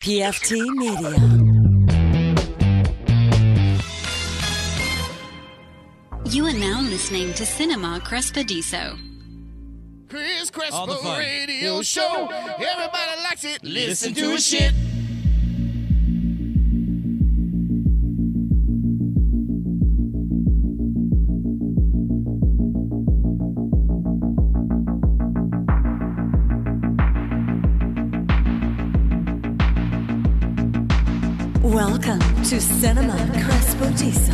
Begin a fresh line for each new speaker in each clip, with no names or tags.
PFT Media.
You are now listening to Cinema Crespediso.
Chris
All the
Crespo
fun.
Radio Show. Everybody likes it. Listen to his shit.
Welcome to Cinema Crespo Crespodiso.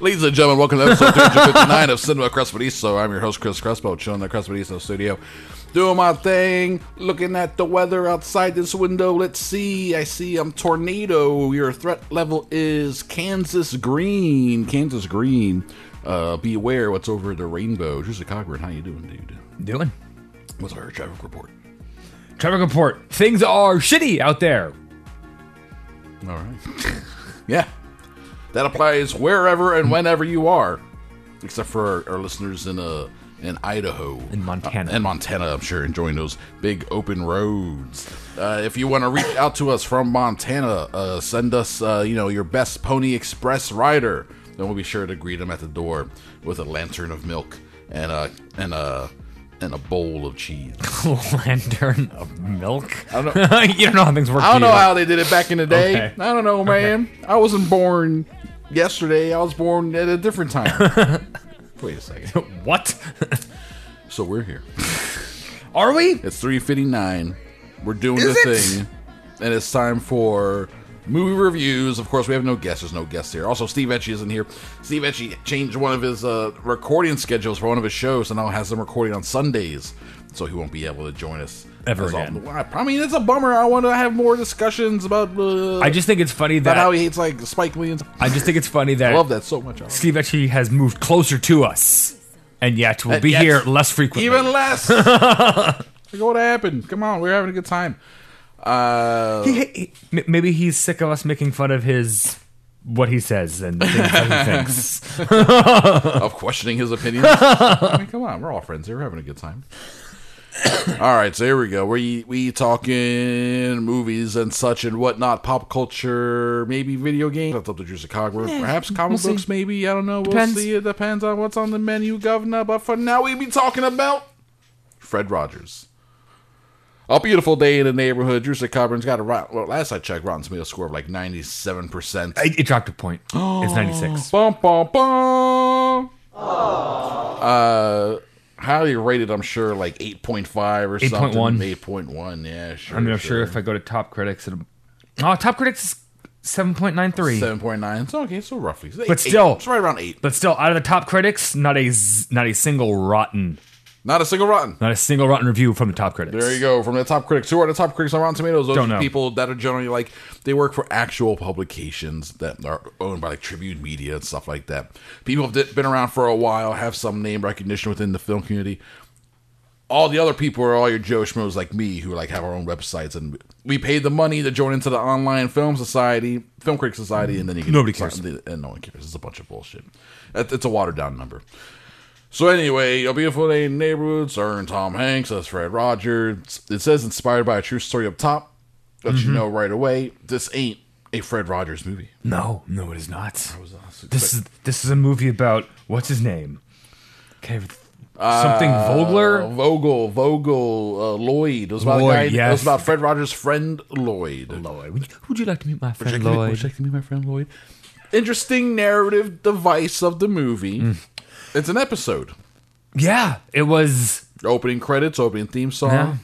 Ladies and gentlemen, welcome to episode 259 of Cinema Crespo Crespediso. I'm your host, Chris Crespo, chilling in the Crespediso studio, doing my thing, looking at the weather outside this window. Let's see. I see I'm tornado. Your threat level is Kansas green. Kansas green. Uh, beware what's over the rainbow. Drew Cochran, how you doing, dude?
Doing?
What's our traffic report?
Traffic report. Things are shitty out there.
All right. yeah. That applies wherever and whenever you are, except for our, our listeners in uh in Idaho,
In Montana.
uh, and Montana. I'm sure enjoying those big open roads. Uh, if you want to reach out to us from Montana, uh, send us uh, you know your best Pony Express rider. Then we'll be sure to greet them at the door with a lantern of milk and a and a and a bowl of cheese.
Lantern of milk.
I don't know.
you don't know how things work.
I don't know
you?
how they did it back in the day.
Okay.
I don't know, man. I wasn't born yesterday. I was born at a different time. Wait a second.
What?
So we're here.
are we?
It's 3:59. We're doing
Is
the
it?
thing, and it's time for movie reviews. Of course, we have no guests. There's no guests here. Also, Steve Etchy isn't here. Steve Etchy changed one of his uh, recording schedules for one of his shows, and now has them recording on Sundays, so he won't be able to join us
Ever again.
often. I mean, it's a bummer. I want to have more discussions about. Uh,
I just think it's funny
about
that
how he hates like Spike Lee and stuff.
I just think it's funny that
I love that so much.
Steve actually has moved closer to us, and yet we'll
And
be
yet-
here less frequently.
Even less. like, what happened? Come on, we're having a good time. Uh,
He- he- m- maybe he's sick of us making fun of his what he says and things that he thinks.
of questioning his opinions. I mean, come on, we're all friends here. We're having a good time. all right, so here we go. We we talking movies and such and whatnot, pop culture, maybe video games. That's up to Juicy Cogburn. Perhaps comic
we'll
books,
see.
maybe. I don't know. We'll see. It depends on what's on the menu, Governor. But for now, we be talking about Fred Rogers. A beautiful day in the neighborhood. Drew Cogburn's got a rot- well. Last I checked, Rotten Tomatoes score of like ninety-seven percent.
it, it dropped a point. It's ninety six.
Bum bum bum. Uh, highly rated. I'm sure like eight point five or
8.1.
something. Eight point one. Yeah, sure.
I'm not sure if I go to Top Critics. It'll... Oh, Top Critics is seven point nine three.
Seven point nine. So okay, so roughly. It's eight-
But still-
eight. it's right around eight.
But still, out of the top critics, not a z- not a single rotten,
Not a single rotten.
not a single rotten review from the top critics.
There you go. From the top critics. Who are the top critics on Rotten Tomatoes? Those
Don't know.
people that are generally like they work for actual publications that are owned by like Tribune Media and stuff like that. People have been around for a while, have some name recognition within the film community. All the other people are all your Joe Schmoes like me who like have our own websites and we paid the money to join into the online film society, film critic society, and then you can
Nobody cares.
and no one cares. It's a bunch of bullshit. It's a watered down number. So anyway, A Beautiful Day in the Neighborhood, starring Tom Hanks as Fred Rogers. It says inspired by a true story up top. Let
Mm-hmm.
you know right away, this ain't a Fred Rogers movie.
No, no, it is not.
was, uh,
This is this is a movie about what's his name? Okay, something Vogler.
Uh, Vogel, Vogel, uh, Lloyd. It was about
Lloyd,
guy. It was about Fred Rogers' friend Lloyd.
Lloyd. Would you, would you like to meet my
Would
friend
meet-
Lloyd?
would you like to meet my friend Lloyd? Interesting narrative device of the movie.
Mm.
It's an episode.
Yeah, it was.
Opening credits, opening theme song.
Yeah.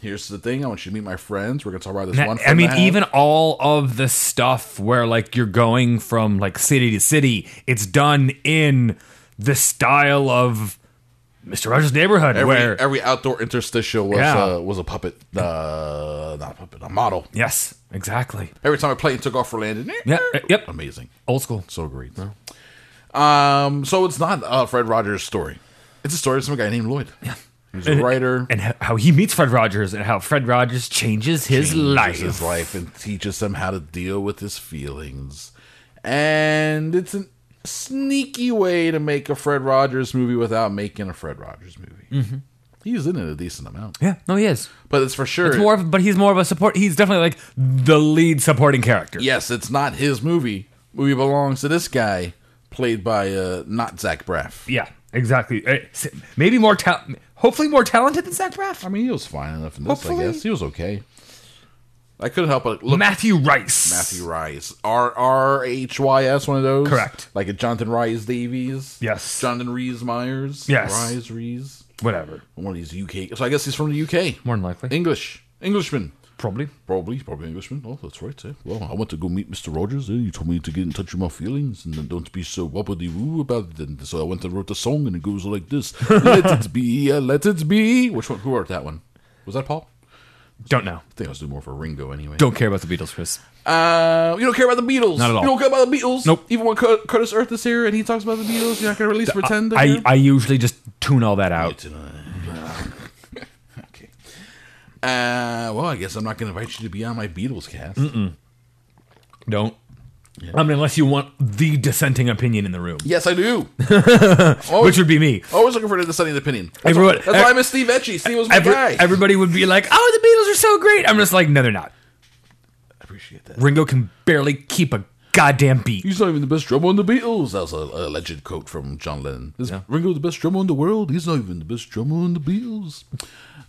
Here's the thing. I want you to meet my friends. We're gonna talk about this one.
I mean,
have.
even all of the stuff where like you're going from like city to city, it's done in the style of Mr. Rogers' Neighborhood,
Every
where
every outdoor interstitial was
Yeah.
uh, was a puppet, uh, not a puppet, a model.
yes, exactly,
Every time a plane took off for landing,
yeah, uh, yep,
amazing,
old school.
so great. Um, so it's not uh, Fred Rogers' story. It's a story of some guy named Lloyd. Yeah, he's a writer.
and how he meets Fred Rogers and how Fred Rogers changes his
changes
life.
his life and teaches him how to deal with his feelings. And it's a sneaky way to make a Fred Rogers movie without making a Fred Rogers movie. Mm-hmm. He's in it a decent amount,
Yeah, no, he is.
but it's for sure.
It's more of, but he's more of a support. He's definitely like the lead supporting character.
yes, it's not his movie. Movie belongs to this guy, played by uh, not Zach Braff.
yeah, exactly. Uh, Maybe more ta- hopefully more talented than Zach Braff.
I mean, he was fine enough in this.
Hopefully.
I guess he was okay. I couldn't help but look.
Matthew Rice.
Matthew Rice, R R H Y S, one of those.
Correct.
Like a Jonathan Rhys Davies.
Yes.
Jonathan Rhys Myers.
Yes.
Rhys Rhys.
Whatever.
One of these UK. So I guess he's from the UK.
More than likely.
English. Englishman.
Probably.
Probably, probably Englishman. Oh, that's right. Eh? Well, I went to go meet Mr. Rogers. Eh? You told me to get in touch with my feelings and then don't be so wobbly woo about it. And so I went and wrote the song, and it goes like this: "Let it be, uh, let it be." Which one? Who wrote that one? Was that Paul?
Don't know.
I think I was doing more for Ringo anyway.
Don't care about the Beatles, Chris.
Uh, you don't care about the Beatles.
Not at all.
You don't care about the Beatles.
Nope.
Even when Curtis Earth is here and he talks about the Beatles, you're not going to at least pretend. to
I. I usually just tune all that out.
Uh, well, I guess I'm not going to invite you to be on my Beatles cast.
Don't. I mean, unless you want the dissenting opinion in the room,
Yes, I do.
which would be me.
Always looking for the dissenting opinion. That's,
Everyone-
why, that's why I miss Steve Etchy. Steve was my
Every-
guy.
everybody would be like, "Oh, the Beatles are so great." I'm just like, "No, they're not."
I appreciate that.
Ringo can barely keep a goddamn beat.
He's not even the best drummer in the Beatles. That was a, a alleged quote from John Lennon. Is Ringo the best drummer in the world? He's not even the best drummer in the Beatles.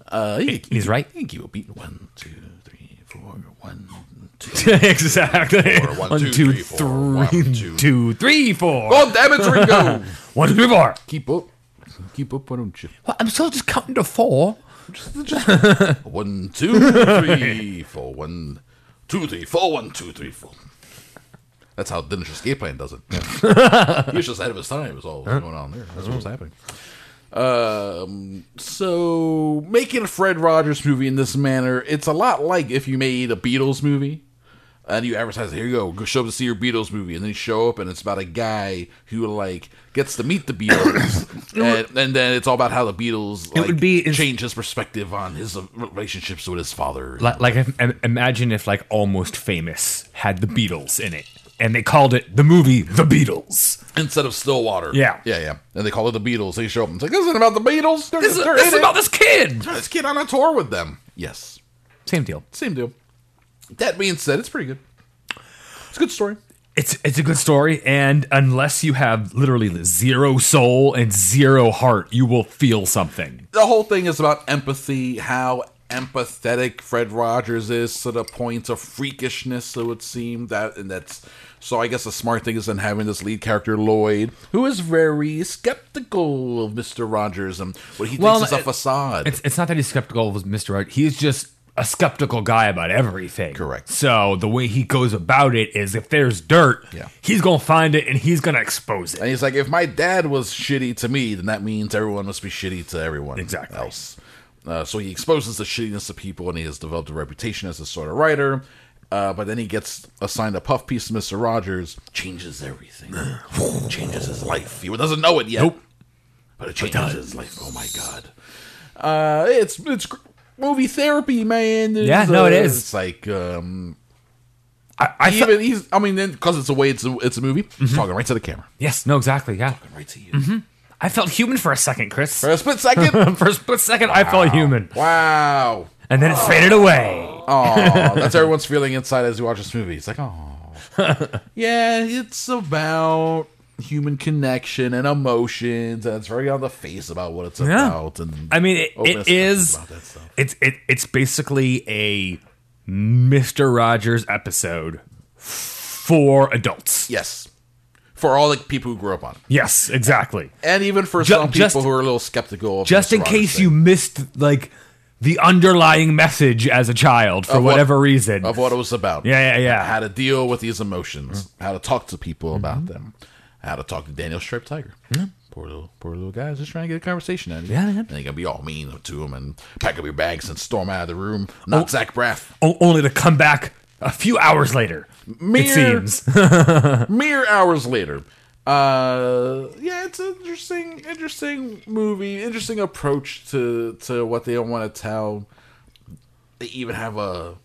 Uh, he,
He's right.
He a beat. One, two, three, four. One, two.
exactly.
Four, one, two, three, four. One, two.
two, three, four.
Oh, damn it, Ringo!
One, two, three, four.
keep up. Keep up, why don't you?
Well, I'm still just counting to four.
One, two, three, four. One, two, three, four. One, two, three, four. That's how Dillinger Escape Plan does it. he was just ahead of his time. Was all was going on there. That's what was happening. Um, so making a Fred Rogers movie in this manner, it's a lot like if you made a Beatles movie and you advertise, here you go, go show up to see your Beatles movie, and then you show up and it's about a guy who like gets to meet the Beatles, and, and then it's all about how the Beatles like,
would be- it's-
change his perspective on his uh, relationships with his father.
Like, like imagine if like Almost Famous had the Beatles in it, and they called it the movie The Beatles.
instead of Stillwater.
Yeah.
yeah, yeah. And they call it the Beatles. They show up and it's like, this isn't about the Beatles. They're,
This is,
they're
this
in
is
it.
about this kid.
this kid on a tour with them. Yes,
Same deal.
same deal. That being said, it's pretty good. It's a good story.
It's it's a good story, and unless you have literally zero soul and zero heart, you will feel something.
the whole thing is about empathy, how empathetic Fred Rogers is to the point of freakishness. So it would seem that, and that's so. I guess the smart thing is in having this lead character Lloyd, who is very skeptical of Mister Rogers and what he
Well,
thinks is a facade.
It's it's not that he's skeptical of Mr. Right. He's just a skeptical guy about everything.
Correct.
So the way he goes about it is if there's dirt,
Yeah.
he's gonna find it and he's gonna expose it.
and he's like, if my dad was shitty to me, then that means everyone must be shitty to everyone
Exactly.
else. Uh, so he exposes the shittiness of people, and he has developed a reputation as a sort of writer. Uh, but then he gets assigned a puff piece to Mister Rogers, changes everything, changes his life. He doesn't know it yet,
Nope.
but it changes his life. Oh my god! Uh, it's it's movie therapy, man. There's,
Yeah, no, it
uh,
is.
It's like um,
I, I
even
felt-
he's. I mean, then because it's a way it's a, it's a movie.
Mm-hmm.
He's talking right to the camera,
yes, no, exactly, yeah.
right to you.
I felt human for a second, Chris.
For a split second.
For a split second, I felt human,
Wow.
and then it faded away.
Oh, that's everyone's feeling inside as you watch this movie. It's like, oh, yeah, it's about human connection and emotions, and it's very on the face about what it's
Yeah.
about. And
I mean, it,
open
it
discussions
is.
about that stuff.
It's it, it's basically a Mister Rogers episode for adults.
yes, for all the people who grew up on it,
Yes, exactly.
and even for
Ju-
some people
just-
who are a little skeptical. Of
Just
Mr.
in
Rogers
case
thing.
you missed like the underlying message as a child for
what-
whatever reason.
of what it was about.
Yeah, yeah, yeah.
How to deal with these emotions,
Mm-hmm.
how to talk to people about them, how to talk to Daniel Striped Tiger. Poor little, poor little guy just trying to get a conversation out of you.
Yeah, yeah.
And you're gonna be all mean to him and pack up your bags and storm out of the room. Not
Oh.
Zach Braff.
Only to come back a few hours later.
Mere-
It seems.
Mere hours later. Uh, yeah, it's an interesting, interesting movie. Interesting approach to to what they don't want to tell. They even have a,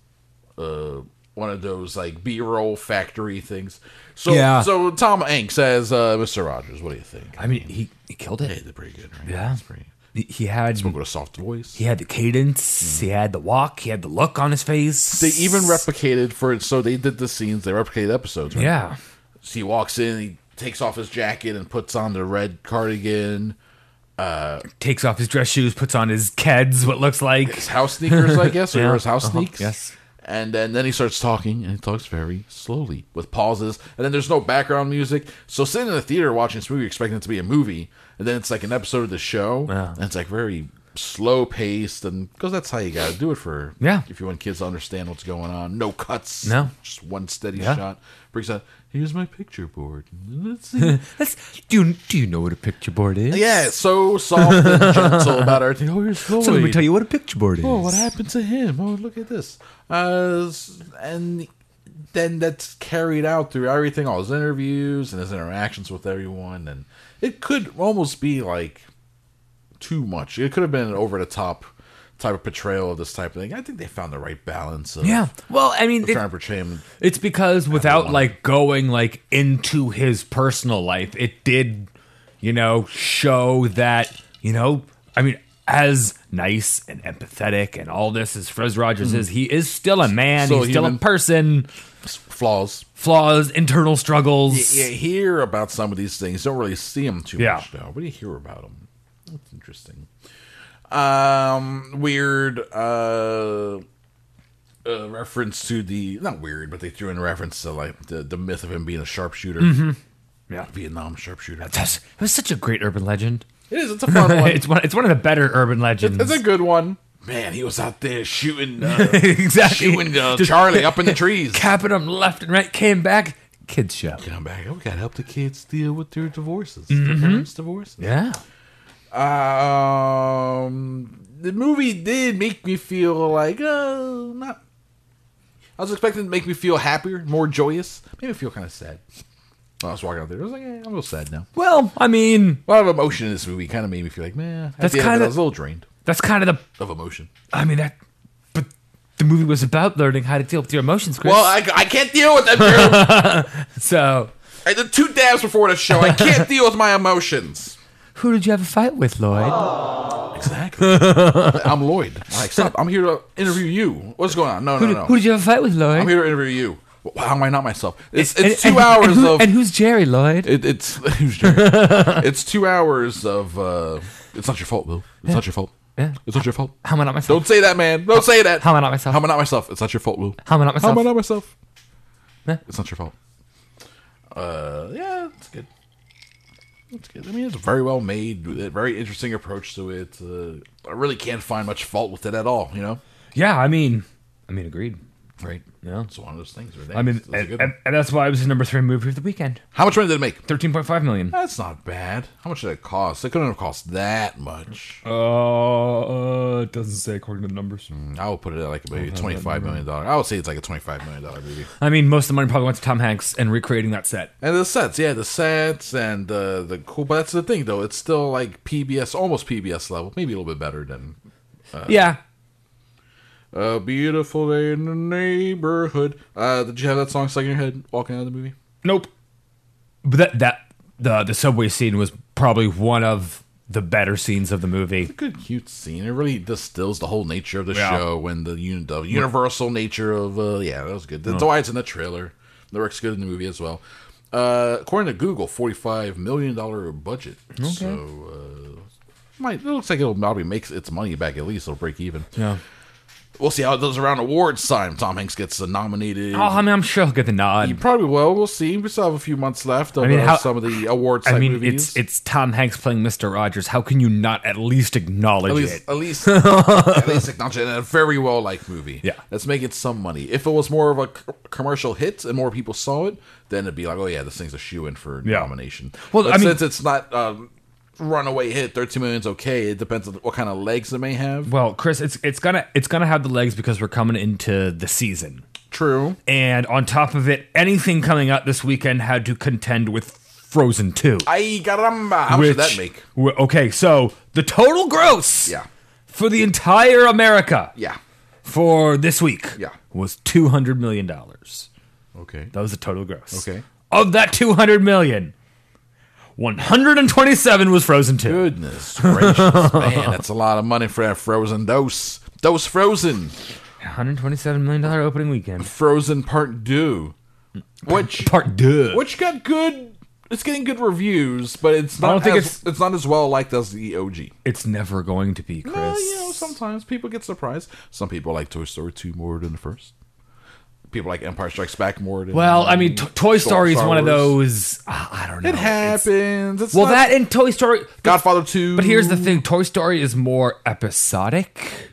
uh one of those like B-roll factory things. So,
Yeah.
so Tom Hanks as uh, Mr. Rogers. What do you think?
I mean, he, he killed it.
He
it.
did pretty good, right?
Yeah.
Pretty.
He, he had
Spoke with a soft voice.
he had the cadence, he had the walk, he had the look on his face.
They even replicated for it. So they did the scenes. They replicated episodes. Right?
yeah.
So he walks in. He takes off his jacket and puts on the red cardigan.
Takes off his dress shoes, puts on his Keds, what looks like.
his house sneakers, I guess, or
Yeah.
his house
Uh-huh.
sneaks.
Yes.
And then, then he starts talking, and he talks very slowly with pauses. And then there's no background music. So sitting in the theater watching this movie, expecting it to be a movie, and then it's like an episode of the show,
Yeah.
and it's like very slow paced, and because that's how you got to do it for
Yeah.
If you want kids to understand what's going on, no cuts,
No.
just one steady
Yeah.
shot. Brings out, here's my picture board. Let's see.
That's, do you do you know what a picture board is?
yeah, it's so soft and gentle about everything. Oh, here's Floyd.
So let me tell you what a picture board is.
Oh, what happened to him? Oh, look at this. Uh, and then that's carried out through everything, all his interviews and his interactions with everyone. And it could almost be like too much. It could have been over the top type of portrayal of this type of thing. I think they found the right balance of
Yeah. Well, I mean, it-
trying to portray him.
It's because without like going like into his personal life, it did, you know, show that, you know, I mean, as nice and empathetic and all this as Fred Rogers hmm. is, he is still a man,
Still
he's still a person,
Flaws.
flaws, internal struggles.
You, you hear about some of these things. Don't really see them too
Yeah.
much though. But you hear about them. That's interesting. Um, weird. Uh, uh, reference to the not weird, but they threw in a reference to like the, the myth of him being a sharpshooter,
Yeah.
Vietnam sharpshooter.
That's, it was such a great urban legend.
It is. It's a fun one.
it's one it's one of the better urban legends.
It's a good one. Man, he was out there shooting, uh,
exactly.
shooting uh,
Just
Charlie up in the trees.
capping him left and right, came back, kids show.
Came back. We gotta help the kids deal with their divorces, their parents' divorces.
Yeah.
Um, the movie did make me feel like uh, not. I was expecting it to make me feel happier, more joyous. Made me feel kind of sad. When I was walking out there. I was like, eh, I'm a little sad now.
Well, I mean,
A lot of emotion in this movie kind of made me feel like, man. At
That's
end of I was a little drained
that's kind of the
of emotion.
I mean that, but the movie was about learning how to deal with your emotions, Chris.
Well, I, I can't deal with them. Drew.
so
I did two dabs before the show. I can't deal with my emotions.
Who did you have a fight with, Lloyd?
Exactly. I'm Lloyd. Like, stop. I'm here to interview you. What's going on? No,
who,
no,
did,
no.
who did you have a fight with, Lloyd?
I'm here to interview you. Well, How am I not myself? It's, it's
and-
two
and-
hours
and who-
of.
and who's Jerry Lloyd?
It, it's who's Jerry? it's two hours of. uh It's not your fault, Bill. It's not your fault.
Yeah.
It's not your fault.
how am I not myself?
Don't say that, man. Don't say that.
how am I not myself?
How am I not myself? It's not your fault, Will.
How am I not myself?
How am I
myself?
not myself?
Yeah.
It's not your fault. Uh, yeah, it's good. It's good. I mean, it's very well made. Very interesting approach to it. Uh, I really can't find much fault with it at all. You know,
yeah, I mean, I mean, agreed.
Right?
Yeah.
It's one of those things. Right?
I mean, and, and, and that's why it was his number three movie of the weekend.
how much money did it make?
Thirteen point five million.
That's not bad. How much did it cost? It couldn't have cost that much.
Uh, it doesn't say according to the numbers.
I would put it at like maybe twenty five million dollar. I would say it's like a twenty five million dollar movie.
I mean, most of the money probably went to Tom Hanks and recreating that set.
And the sets, yeah, the sets and uh, the cool. But that's the thing, though. It's still like PBS, almost PBS level, maybe a little bit better than
yeah,
"A Beautiful Day in the Neighborhood." Uh, did you have that song stuck in your head walking out of the movie?
Nope. But that that the the subway scene was probably one of the better scenes of the movie.
Good, cute scene. It really distills the whole nature of the
Yeah.
show and the, un- the universal nature of. Uh, yeah, that was good. That's why it's in the trailer. That works good in the movie as well. Uh, according to Google, forty-five million dollar budget. Okay. So uh, might it looks like it'll probably make its money back at least. It'll break even.
Yeah.
We'll see how it does around awards time. Tom Hanks gets nominated.
Oh, I mean, I'm sure he'll get the nod.
He probably will. We'll see. We still have a few months left of
I mean,
uh,
how-
some of the awards.
I mean,
movies.
it's it's Tom Hanks playing Mister Rogers. How can you not at least acknowledge
at
it?
least, at least, at least acknowledge it in a very well liked movie.
Yeah.
let's make it some money. If it was more of a c- commercial hit and more people saw it, then it'd be like, oh yeah, this thing's a shoe in for
Yeah.
nomination.
Well,
but
I mean-
since it's not um, runaway hit, thirteen million's okay. It depends on what kind of legs it may have.
Well, Chris, it's it's gonna it's gonna have the legs because we're coming into the season,
True.
and on top of it, anything coming out this weekend had to contend with Frozen Two.
Ay caramba! How much did that make?
Okay, so the total gross,
Yeah.
for the entire America,
Yeah,
for this week,
yeah.
was two hundred million dollars.
Okay.
That was the total gross.
Okay.
Of that two hundred million, one hundred and twenty-seven was Frozen Two.
Goodness gracious, man, that's a lot of money for that Frozen dose. Dose Frozen.
One hundred twenty-seven million dollar opening weekend.
Frozen Part Two. Which
Part deux.
which got good it's getting good reviews, but it's
I
not
don't think
as,
it's-
it's, not as well liked as the OG.
It's never going to be, Chris.
Well, you know, sometimes people get surprised. Some people like Toy Story 2 more than the first. People like Empire Strikes Back more than
well, I mean, t- Toy Story is one of those. ah, I don't know.
It happens. It's
Well,
not-
that and Toy Story.
Godfather 2.
But here's the thing: Toy Story is more episodic.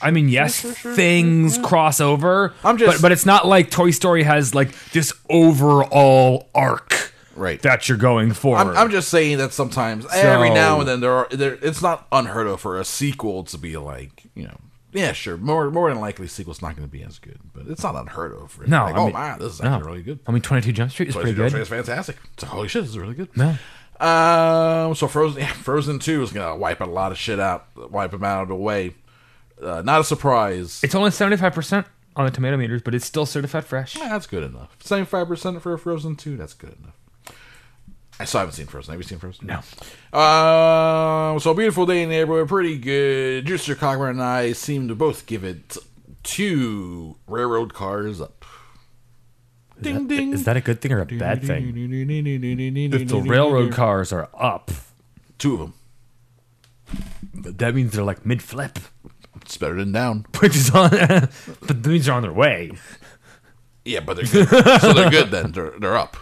I mean, yes,
sure, sure,
things cross over.
I'm just-
but, but it's not like Toy Story has like this overall arc
Right.
that you're going for.
I'm, I'm just saying that sometimes, every now and then, there are. There, it's not unheard of for a sequel to be like, you know, yeah, sure. More more than likely, sequel's not going to be as good, but it's not unheard of. It.
no,
like,
I
oh
mean,
man, this is
no.
actually really good.
I mean, 22 Jump Street is pretty
Story
good.
is fantastic. So, holy shit, this is really good.
No.
Um, so Frozen, yeah, Frozen Two is gonna wipe a lot of shit out, wipe them out of the way. Uh, not a surprise.
It's only 75 percent on the tomato meters, but it's still certified fresh.
Yeah, that's good enough. Seventy five percent for a Frozen Two. That's good enough. I still haven't seen Frozen. Have you seen Frozen?
No.
Um, so beautiful day in the neighborhood, pretty good. Juicer Cochran and I seem to both give it two railroad cars up. Ding ding.
Is that a good thing or a bad thing? If
If
the railroad cars are up,
two of them,
that means they're like mid flip,
it's better than down.
which is on. but that means they're on their way.
Yeah, but they're good. so they're good then. They're, they're up.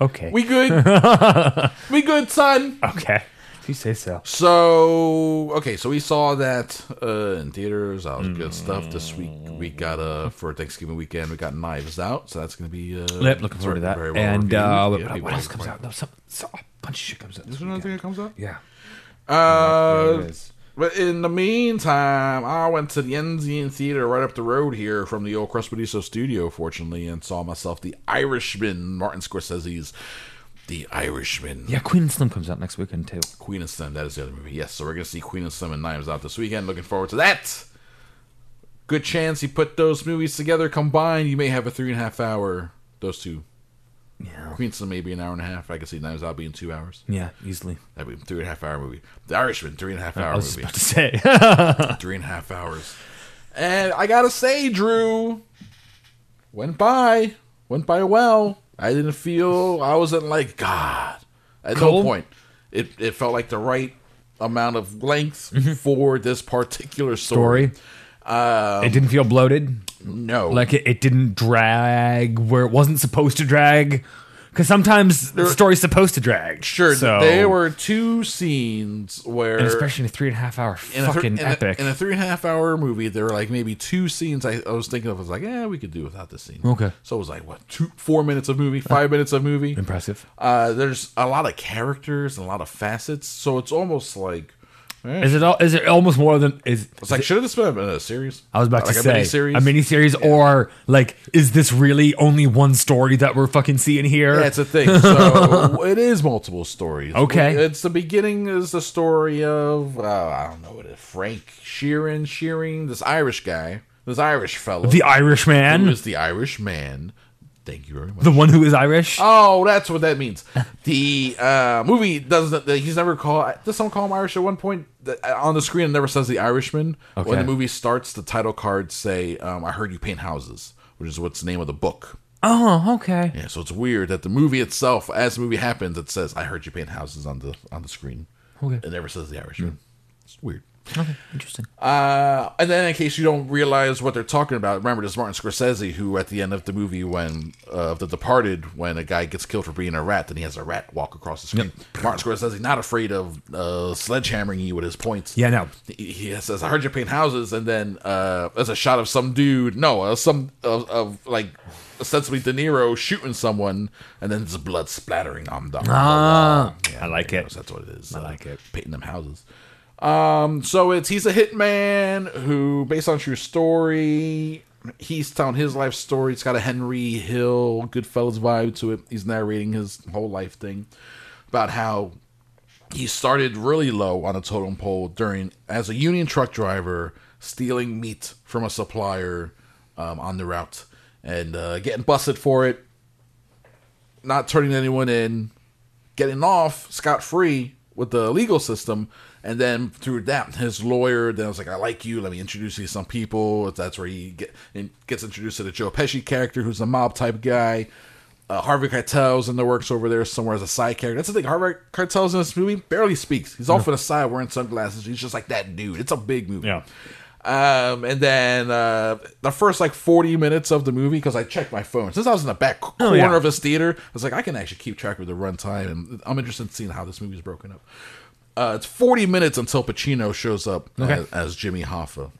Okay.
We good. we good, son.
okay. If you say so.
So okay, so we saw that uh, in theaters. All the good stuff this week. We got uh for Thanksgiving weekend. We got Knives Out, so that's gonna be. Uh,
Yep, looking forward to that.
very well
and
reviewed.
uh, what,
Yeah,
what
people
else
like
comes out? No, some, so, a bunch of shit comes out. This
Is there another thing that comes out?
Yeah.
Uh,
it is.
But in the meantime, I went to the Enzian Theater right up the road here from the old Crespediso studio, fortunately, and saw myself The Irishman, Martin Scorsese's The Irishman.
Yeah, Queen and Slim comes out next weekend too.
Queen and Slim, that is the other movie. Yes, so we're going to see Queen and Slim and Knives Out this weekend. Looking forward to that. Good chance you put those movies together combined, you may have a three and a half hour, those two.
Yeah.
Queen maybe an hour and a half. I can see Knives Out being two hours.
Yeah, easily.
That'd be a three and a half hour movie. The Irishman, three and a half hour
I was
movie.
about to say.
three and a half hours. And I gotta say, Drew, went by, went by well. I didn't feel, I wasn't like, God. At no point. It, it felt like the right amount of length
Mm-hmm.
for this particular story.
Story. it didn't feel bloated.
No.
Like it, it didn't drag where it wasn't supposed to drag. Because sometimes the story's supposed to drag.
sure,
So,
there were two scenes where.
and especially in a three and a half hour
in a,
fucking
in,
epic.
A, in a three and a half hour movie, there were like maybe two scenes I, I was thinking of. I was like, yeah, we could do without this scene.
Okay.
So it was like, what, two, four minutes of movie, five minutes of movie?
Impressive.
Uh, there's a lot of characters and a lot of facets, so it's almost like
Is it all, is it almost more than is
it's like should have this been a series?
I was about
like
to say a
miniseries?
a miniseries or like is this really only one story that we're fucking seeing here?
Yeah, it's a thing. So it is multiple stories.
Okay.
it's the beginning is the story of uh, I don't know what it is, Frank Sheeran, Shearing, this Irish guy, this Irish fellow,
the Irish man,
is the Irish man. Thank you very much.
the one who is Irish.
Oh, that's what that means. The uh, movie doesn't. He's never called. Does someone call him Irish at one point on the screen? It never says the Irishman. When the movie starts, the title cards say, um, "I heard you paint houses," which is what's the name of the book.
oh, okay.
Yeah, so it's weird that the movie itself, as the movie happens, it says, "I heard you paint houses" on the on the screen.
Okay.
It never says the Irishman. It's weird.
Okay, interesting.
Uh, and then, in case you don't realize what they're talking about, remember this Martin Scorsese, who at the end of the movie, when uh, The Departed, when a guy gets killed for being a rat, then he has a rat walk across the screen. Martin Scorsese not afraid of uh, sledgehammering you with his points.
Yeah, no.
He, he says, "I heard you paint houses," and then uh, there's a shot of some dude, no, uh, some of, of like ostensibly De Niro shooting someone, and then there's blood splattering on the,
Ah,
wall.
I like it.
go. That's what it is.
I like it.
Painting them houses. Um, so it's he's a hitman who, based on true story, he's telling his life story. It's got a Henry Hill Goodfellas vibe to it. He's narrating his whole life thing about how he started really low on a totem pole during as a union truck driver, stealing meat from a supplier um, on the route and uh, getting busted for it, not turning anyone in, getting off scot free with the legal system. And then through that, his lawyer then I was like, "I like you. Let me introduce you to some people." That's where he get gets introduced to the Joe Pesci character, who's a mob type guy. Uh, Harvey Keitel's in the works over there somewhere as a side character. That's the thing. Harvey Keitel's in this movie barely speaks. He's off on the side wearing sunglasses. He's just like that dude. It's a big movie.
Yeah.
Um, and then uh, the first like 40 minutes of the movie, because I checked my phone. Since I was in the back corner
yeah.
of this theater, I was like, I can actually keep track of the runtime, and I'm interested in seeing how this movie is broken up. Uh, it's 40 minutes until Pacino shows up
Okay.
as, as Jimmy Hoffa.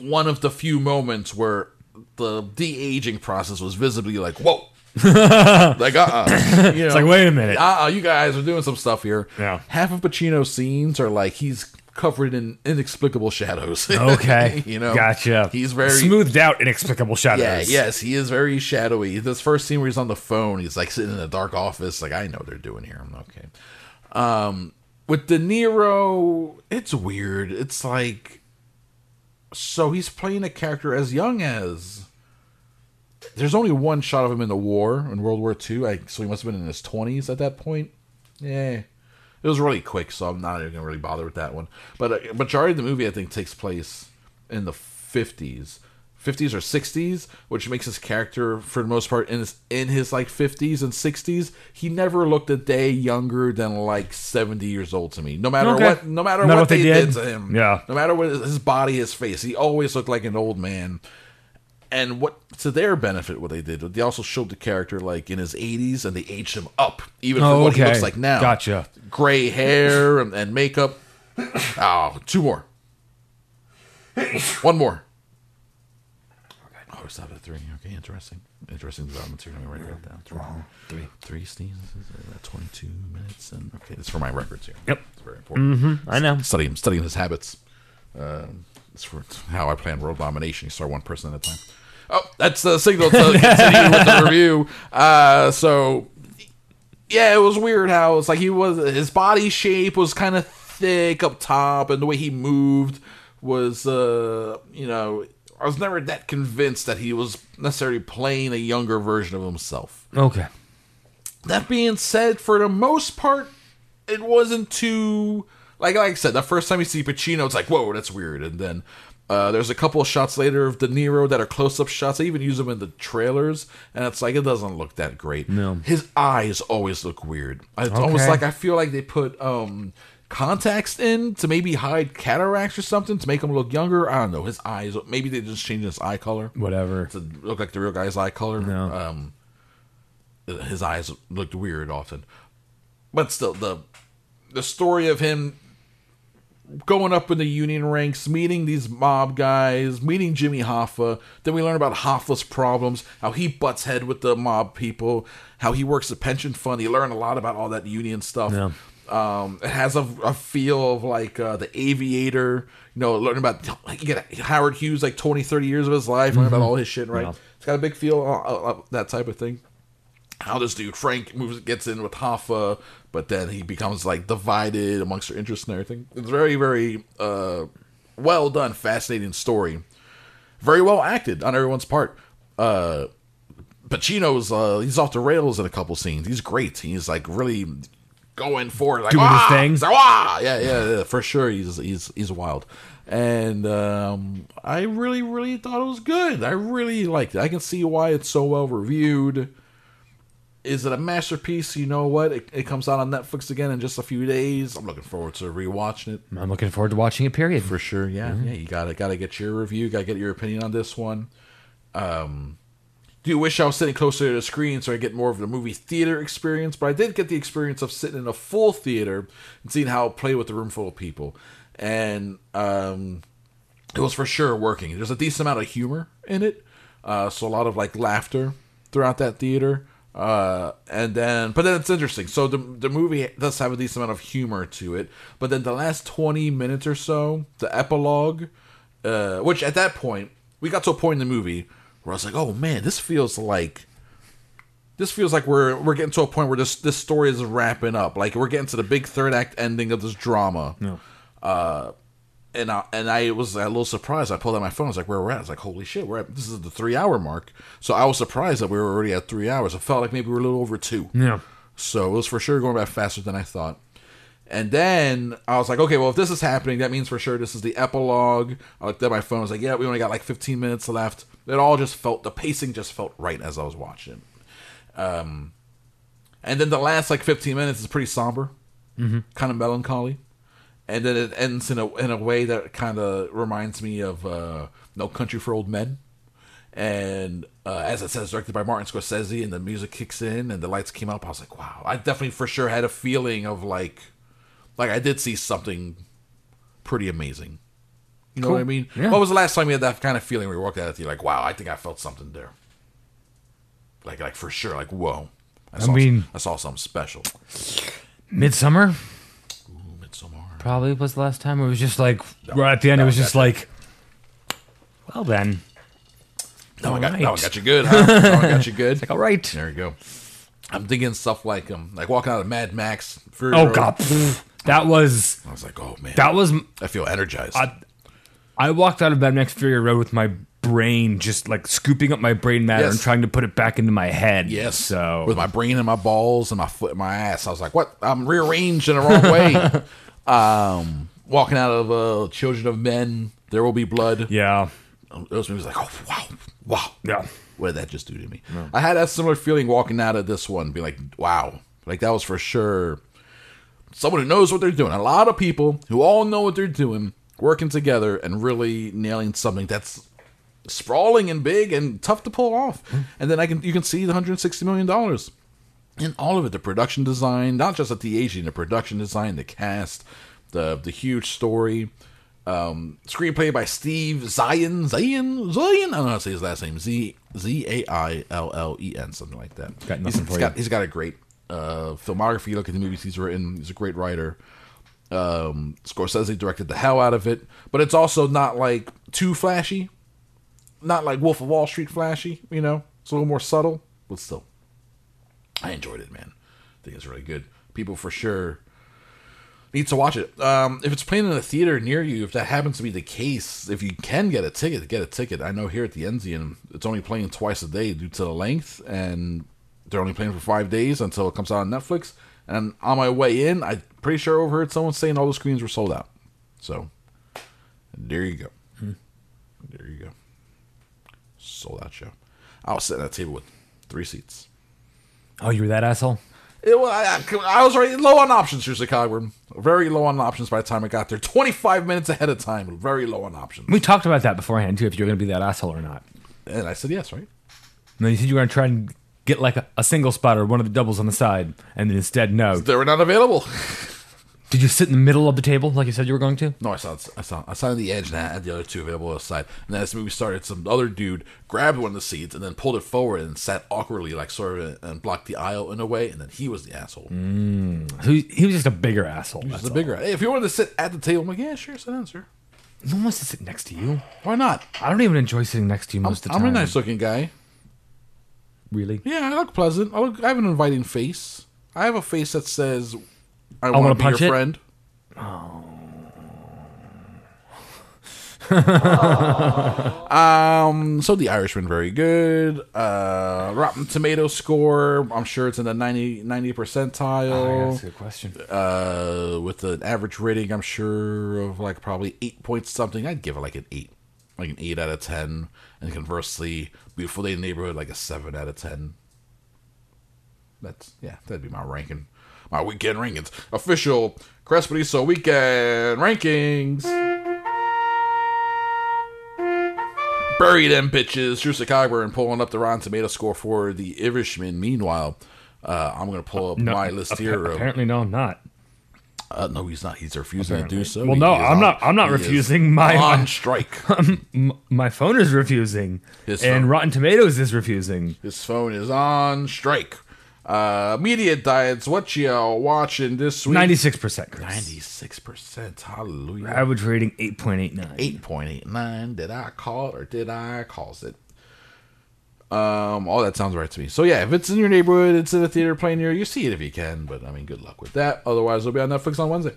One of the few moments where the de aging process was visibly like, whoa. like, uh uh You know,
like, wait a minute.
Uh uh you guys are doing some stuff here.
Yeah.
Half of Pacino's scenes are like he's covered in inexplicable shadows.
Okay.
you know,
Gotcha.
He's very
smoothed out, inexplicable shadows.
yeah, yes, he is very shadowy. This first scene where he's on the phone, he's like sitting in a dark office. Like I know what they're doing here. I'm okay. Um, with De Niro, it's weird. It's like so he's playing a character as young as. There's only one shot of him in the war in World War II. I, so he must have been in his 20s at that point. Yeah, it was really quick, so I'm not even gonna really bother with that one. But uh, majority of the movie, I think, takes place in the 50s, 50s or 60s, which makes his character, for the most part, in his in his like 50s and 60s, he never looked a day younger than like 70 years old to me. No matter
Okay.
what, no matter what,
what
they,
they
did.
did.
to him,
Yeah.
no matter what his body, his face, he always looked like an old man. And what to their benefit, what they did, they also showed the character like in his 80s, and they aged him up, even from
Oh,
what he looks like now.
Gotcha.
Gray hair and, and makeup. Oh, two more. One more. Oh, we stopped at three. Okay, interesting. Interesting developments here. Let me write that down. Three.
Three.
Three scenes. uh, 22 minutes. And okay, this is for my records here.
Yep.
It's very important. Mm-hmm.
I know.
Studying, studying his habits. Um, it's for how I plan world domination. You start one person at a time. Oh, that's the signal to continue with the review. Uh, so yeah, it was weird how it's like he was his body shape was kind of thick up top, and the way he moved was uh, you know I was never that convinced that he was necessarily playing a younger version of himself.
Okay.
That being said, for the most part, it wasn't too like like I said. The first time you see Pacino, it's like whoa, that's weird, and then. Uh, there's a couple of shots later of De Niro that are close-up shots. I even use them in the trailers, and it's like it doesn't look that great.
No.
his eyes always look weird. It's almost like I feel like they put um contacts in to maybe hide cataracts or something to make him look younger. I don't know. His eyes, maybe they just changed his eye color
Whatever.
to look like the real guy's eye color.
No.
Um, his eyes looked weird often, but still the the story of him going up in the union ranks, meeting these mob guys, meeting Jimmy Hoffa. Then we learn about Hoffa's problems, how he butts head with the mob people, how he works the pension fund. You learn a lot about all that union stuff.
Yeah.
Um, it has a, a feel of like uh, the aviator, you know, learning about like you get Howard Hughes like 20, 30 years of his life, learning about all his shit, right?
Yeah.
It's got a big feel uh, uh, that type of thing how this dude Frank moves gets in with Hoffa, but then he becomes like divided amongst their interests and everything. It's very, very uh, well done, fascinating story. Very well acted on everyone's part. Uh, Pacino's uh, he's off the rails in a couple scenes. He's great. He's like really going for it, like
Doing his
"Ah!"
thing.
He's like, "Ah!" Yeah, yeah, yeah, for sure. He's he's he's wild. And um, I really, really thought it was good. I really liked it. I can see why it's so well reviewed. Is it a masterpiece? You know what? It, it comes out on Netflix again in just a few days. I'm looking forward to rewatching it
I'm looking forward to watching it. Period.
for sure. Yeah, yeah. You gotta gotta get your review. Gotta get your opinion on this one. Um, do wish I was sitting closer to the screen so I get more of the movie theater experience. But I did get the experience of sitting in a full theater and seeing how it played with a room full of people, and um, it was for sure working. There's a decent amount of humor in it, uh, so a lot of like laughter throughout that theater. Uh, and then, but then it's interesting. So the the movie does have a decent amount of humor to it, but then the last twenty minutes or so, the epilogue, uh, which at that point we got to a point in the movie where I was like, oh man, this feels like this feels like we're we're getting to a point where this this story is wrapping up. Like we're getting to the big third act ending of this drama. Uh, and I, and I was a little surprised. I pulled out my phone. I was like, "Where we're at?" I was like, "Holy shit, we're at this is the three hour mark." So I was surprised that we were already at three hours. It felt like maybe we were a little over two.
Yeah.
So it was for sure going back faster than I thought. And then I was like, okay, well, if this is happening, that means for sure this is the epilogue. I looked at my phone. I was like, yeah, we only got like 15 minutes left. It all just felt, the pacing just felt right as I was watching. Um, and then the last like 15 minutes is pretty somber, mm-hmm. kind of melancholy. And then it ends in a, in a way that kind of reminds me of uh, No Country for Old Men. And uh, as it says, directed by Martin Scorsese, and the music kicks in and the lights came up. I was like, wow. I definitely for sure had a feeling of like, like I did see something pretty amazing. You know
Cool.
what I mean?
Yeah.
What was the last time you had that kind of feeling where you walked out of the like, wow, I think I felt something there. Like, like for sure, like whoa. I, saw
mean-
some- I saw something special.
Midsummer
Ooh, Midsommar.
probably was the last time. It was just like right at the end. It was just like, well then,
No, I got,
Alright.
no, I got you good. Huh? No, I got you good.
like all right.
There you go. I'm thinking stuff like um, like walking out of Mad Max. Fury
Oh
Road.
god, that was
I was like, oh man,
that was.
I feel energized.
I, I walked out of Mad Max Fury Road with my brain just like scooping up my brain matter
Yes.
and trying to put it back into my head.
yes,
So
with my brain and my balls and my foot and my ass, I was like, what? I'm rearranged in the wrong way. um, walking out of uh, Children of Men, There Will Be Blood.
yeah,
Those movies, like, oh wow, wow,
yeah.
what did that just do to me? I had that similar feeling walking out of this one, be like, wow, like that was for sure someone who knows what they're doing. A lot of people who all know what they're doing, working together and really nailing something that's sprawling and big and tough to pull off. And then I can you can see the 160 million dollars in all of it. The production design, not just at the aging, the production design, the cast, the the huge story. Um, screenplay by Steve Zion, Zion, Zion. I don't know how to say his last name. Z Z A I L L E N, something like that.
Got nothing
he's,
for
he's
you.
got he's got a great uh, filmography. Look at the movies he's written. He's a great writer. Um, Scorsese directed the hell out of it, but it's also not like too flashy, not like Wolf of Wall Street flashy. You know, it's a little more subtle, but still, I enjoyed it, man. I think it's really good. People for sure need to watch it. Um, if it's playing in a theater near you, if that happens to be the case, if you can get a ticket, get a ticket. I know here at the Enzian, it's only playing twice a day due to the length, and they're only playing for five days until it comes out on Netflix. And on my way in, I'm pretty sure I overheard someone saying all the screens were sold out. So there you go. Hmm. There you go. Sold out show. I was sitting at a table with three seats.
Oh, you were that asshole.
It, wa- I, I was already low on options through Chicago. Very low on options by the time I got there. 25 minutes ahead of time. Very low on options.
We talked about that beforehand too. If you're going to be that asshole or not.
And I said yes, right?
Then you said you were going to try and get like a, a single spot or one of the doubles on the side, and then instead, no.
They were not available.
Did you sit in the middle of the table like you said you were going to?
No, I saw I saw I saw on the edge and I had the other two available on the side. And then as the movie started, some other dude grabbed one of the seats and then pulled it forward and sat awkwardly, like sort of, uh, and blocked the aisle in a way. And then he was the asshole.
So he, he was just a bigger asshole.
He was the bigger. Hey, if you wanted to sit at the table, I'm like, yeah, sure, sit down, sir.
No one wants to sit next to you.
Why not?
I don't even enjoy sitting next to you
I'm,
most of the time.
I'm a nice looking guy.
Really?
Yeah, I look pleasant. I look. I have an inviting face. I have a face that says, "I,
wanna
want to be
punch
your
it?
friend." um. So the Irishman, very good. Uh, Rotten Tomato score. I'm sure it's in the 90 90
Oh,
percentile.
that's a good question.
Uh, with an average rating, I'm sure of like probably eight points something. I'd give it like an eight, like an eight out of ten. And conversely, Beautiful Day in the Neighborhood, like a seven out of ten. That's yeah, that'd be my ranking, my weekend rankings. Official Crespediso weekend rankings. Bury them bitches. Drew Cogburn pulling up the Rotten Tomato score for the Irishman. Meanwhile, uh, I'm gonna pull up my list here.
Apparently, no, I'm not.
Uh, no, he's not. He's refusing to do so.
Well,
He
no, I'm
on-
not- I'm not refusing. My-
on strike.
My phone is refusing,
His
and
phone.
Rotten Tomatoes is refusing.
His phone is on strike. Uh, media diets. What y'all watching this week?
Ninety-six percent.
Ninety-six percent. Hallelujah.
Average rating eight point eight nine.
Eight point eight nine. Did I call it or did I cause it? Um, all that sounds right to me. So yeah, if it's in your neighborhood, it's in a theater playing near you, see it if you can. But I mean, good luck with that. Otherwise, it'll be on Netflix on Wednesday.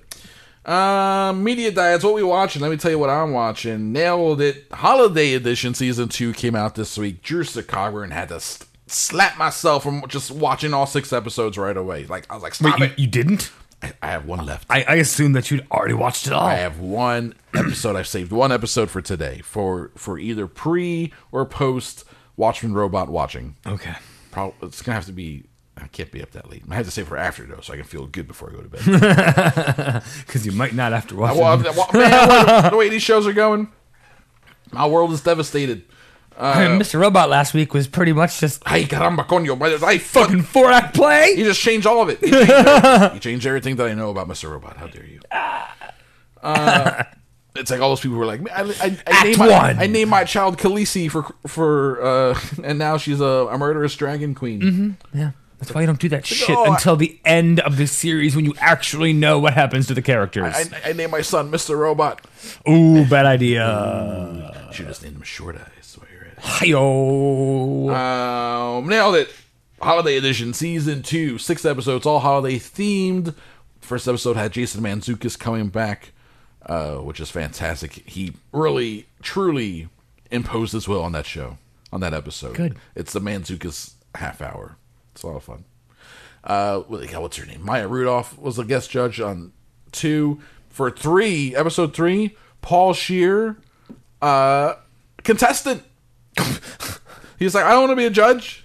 Uh, media diets. What we watching? Let me tell you what I'm watching. Nailed it. Holiday Edition season two came out this week. Drew Coburn had to slap myself from just watching all six episodes right away. Like I was like,
Wait,
stop
you,
it.
you didn't?
I, I have one left.
I, I assumed that you'd already watched it all.
I have one episode. I've saved one episode for today for for either pre or post Watchmen Robot watching.
Okay.
Probably it's gonna have to be. I can't be up that late. I have to save for after though, so I can feel good before I go to bed.
Because you might not after watching.
well, well, man, the way these shows are going, my world is devastated.
Mr. Robot last week was pretty much just
Ay caramba, coño, brothers! I
fucking
fucking.
four act play.
You just changed all of it. You changed, everything. you changed everything that I know about Mr. Robot. How dare you? Uh, it's like all those people were like, I, I, I named my,
one.
I named my child Khaleesi for for, uh, and now she's a, a murderous dragon queen.
Yeah. That's why you don't do that shit
oh, I-
until the end of the series when you actually know what happens to the characters.
I, I named my son Mr. Robot.
Ooh, bad idea.
Should just named him Short Eyes. While you're at it.
Hi-yo.
Um, nailed it. Holiday Edition, Season 2, six episodes, all holiday themed. First episode had Jason Mantzoukas coming back, uh, which is fantastic. He really, truly imposed his will on that show, on that episode.
Good.
It's the Mantzoukas half hour. It's a lot of fun. Uh, what's her name? Maya Rudolph was a guest judge on two. For three, episode three, Paul Scheer, uh, contestant. He's like, I don't want to be a judge.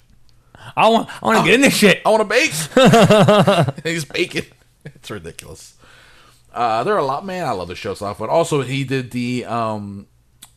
I want, I want to get in this shit.
I want to bake. He's baking. It's ridiculous. Uh, there are a lot, man. I love the show. It's a lot of fun. Also, he did the um,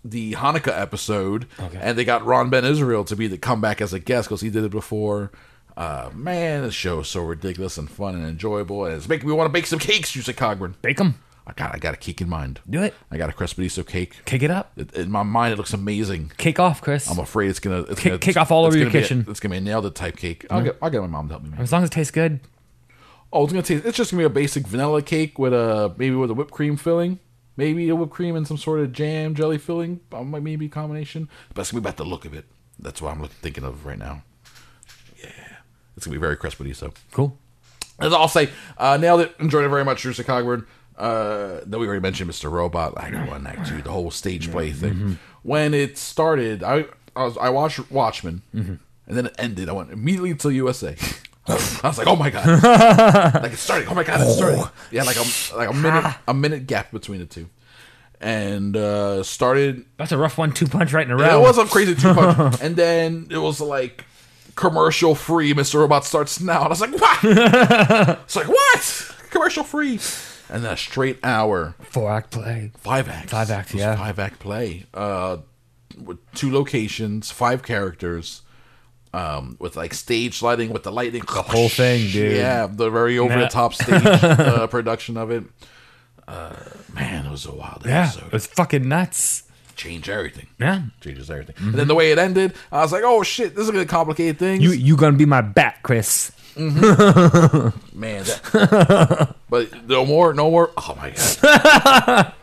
the Hanukkah episode, and they got Ron Ben Israel to be the comeback as a guest because he did it before. Uh, man, this show is so ridiculous and fun and enjoyable, and it's making me want to bake some cakes. You said Cogburn.
Bake them.
I got, I got a cake in mind.
Do it.
I got a Crespediso cake.
Kick it up.
It, in my mind, it looks amazing.
Kick off, Chris.
I'm afraid it's gonna it's
Kick-
gonna,
kick off all over your
gonna a-
kitchen.
it's gonna be a nailed type cake. I'll get I'll get my mom to help me make.
as long as it tastes good.
Oh, it's gonna taste. It's just gonna be a basic vanilla cake with a maybe with a whipped cream filling, maybe a whipped cream and some sort of jam jelly filling, uh, might- maybe combination. But it's gonna be about the look of it. That's what I'm look, thinking of right now. Yeah, it's gonna be very crispy. So
Cool.
as I'll say, uh, nailed it. Enjoyed it very much, Drew Cogburn. Uh, then we already mentioned Mr. Robot, Act One, Act Two, the whole stage play thing. When it started, I I, was, I watched Watchmen, and then it ended. I went immediately to USA. I was like, "Oh my god!" like it's starting. Oh my god, it's starting. Yeah, like a like a minute a minute gap between the two, and uh, started
That's a rough one, two punch right in a row.
it was a crazy two punch. and then it was like commercial free. Mr. Robot starts now. And I was like, what? it's like, what? Commercial free. And then a straight hour,
four act play.
five acts.
Five acts,
It was a
yeah.
Five act play. Uh, with two locations, five characters. Um, with like stage lighting, with the lightning, the
whole thing, dude.
Yeah, the very over the top stage uh, production of it. Uh, man, it was a wild
Yeah,
episode.
it was fucking nuts.
Change everything
Yeah.
changes everything. And then the way it ended, I was like, "Oh shit, this is gonna complicate things."
You you gonna be my bat, Chris?
Man, that, but no more, no more. Oh my god!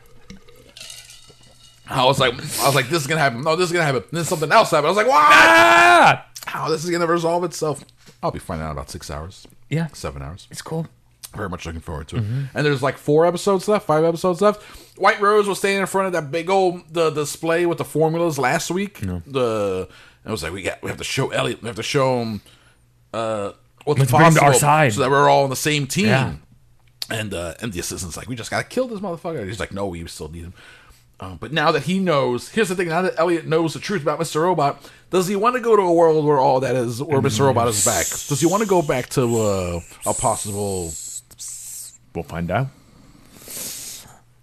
I was like, I was like, this is gonna happen. No, this is gonna happen. Then something else happened. I was like, what?
Ah!
How this is gonna resolve itself? I'll be finding out about six hours,
Yeah,
seven hours.
it's cool.
Very much looking forward to it. And there's like four episodes left, five episodes left. White Rose was standing in front of that big old the display with the formulas last week. The and it was like we got we have to show Elliot, we have to show him uh what's
Let's to
possible
our side.
so that we're all on the same team.
Yeah.
And uh and the assistant's like, we just gotta kill this motherfucker. He's like, no, we still need him. Um, but now that he knows, here's the thing: now that Elliot knows the truth about Mr. Robot, does he want to go to a world where all that is, where Mr. Robot is back? Does he want to go back to uh, a possible
We'll find out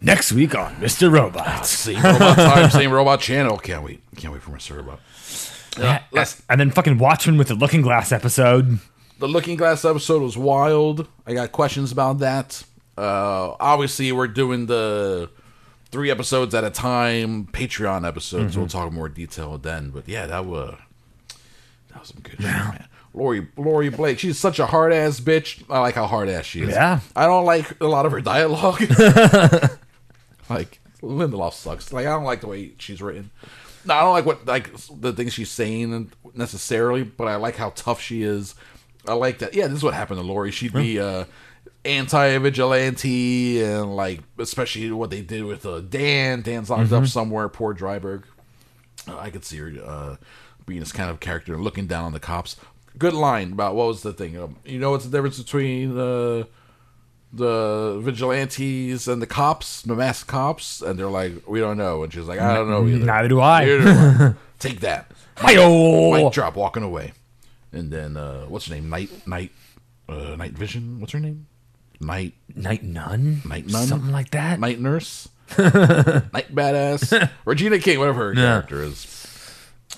next week on Mr. Robot.
Same robot time, same robot channel. Can't wait. Can't wait for Mr. Robot.
Yeah,
let's-
and then fucking Watchmen with the Looking Glass episode.
The Looking Glass episode was wild. I got questions about that. Uh, obviously, we're doing the three episodes at a time Patreon episodes. We'll talk more detail then. But yeah, that was that was some good shit, man. Laurie Laurie Blake, she's such a hard ass bitch. I like how hard ass she is.
Yeah.
I don't like a lot of her dialogue. like Lindelof sucks. Like I don't like the way she's written. No, I don't like what like the things she's saying necessarily, but I like how tough she is. I like that. Yeah, this is what happened to Laurie. She'd be uh anti-vigilante and like especially what they did with uh, Dan. Dan's locked up somewhere. Poor Dreiberg. Uh, I could see her uh, being this kind of character, looking down on the cops. Good line about what was the thing. Um, you know what's the difference between the the vigilantes and the cops, the masked cops, and they're like, we don't know. And she's like, I don't know either.
Neither do I.
Neither. Take that.
Hi-yo!
Mic drop, walking away. And then uh, what's her name? Night, night, uh, night vision. What's her name? Night,
Night Nun?
night nun,
Something like that?
Night nurse, night badass, Regina King, whatever her
Yeah.
character is.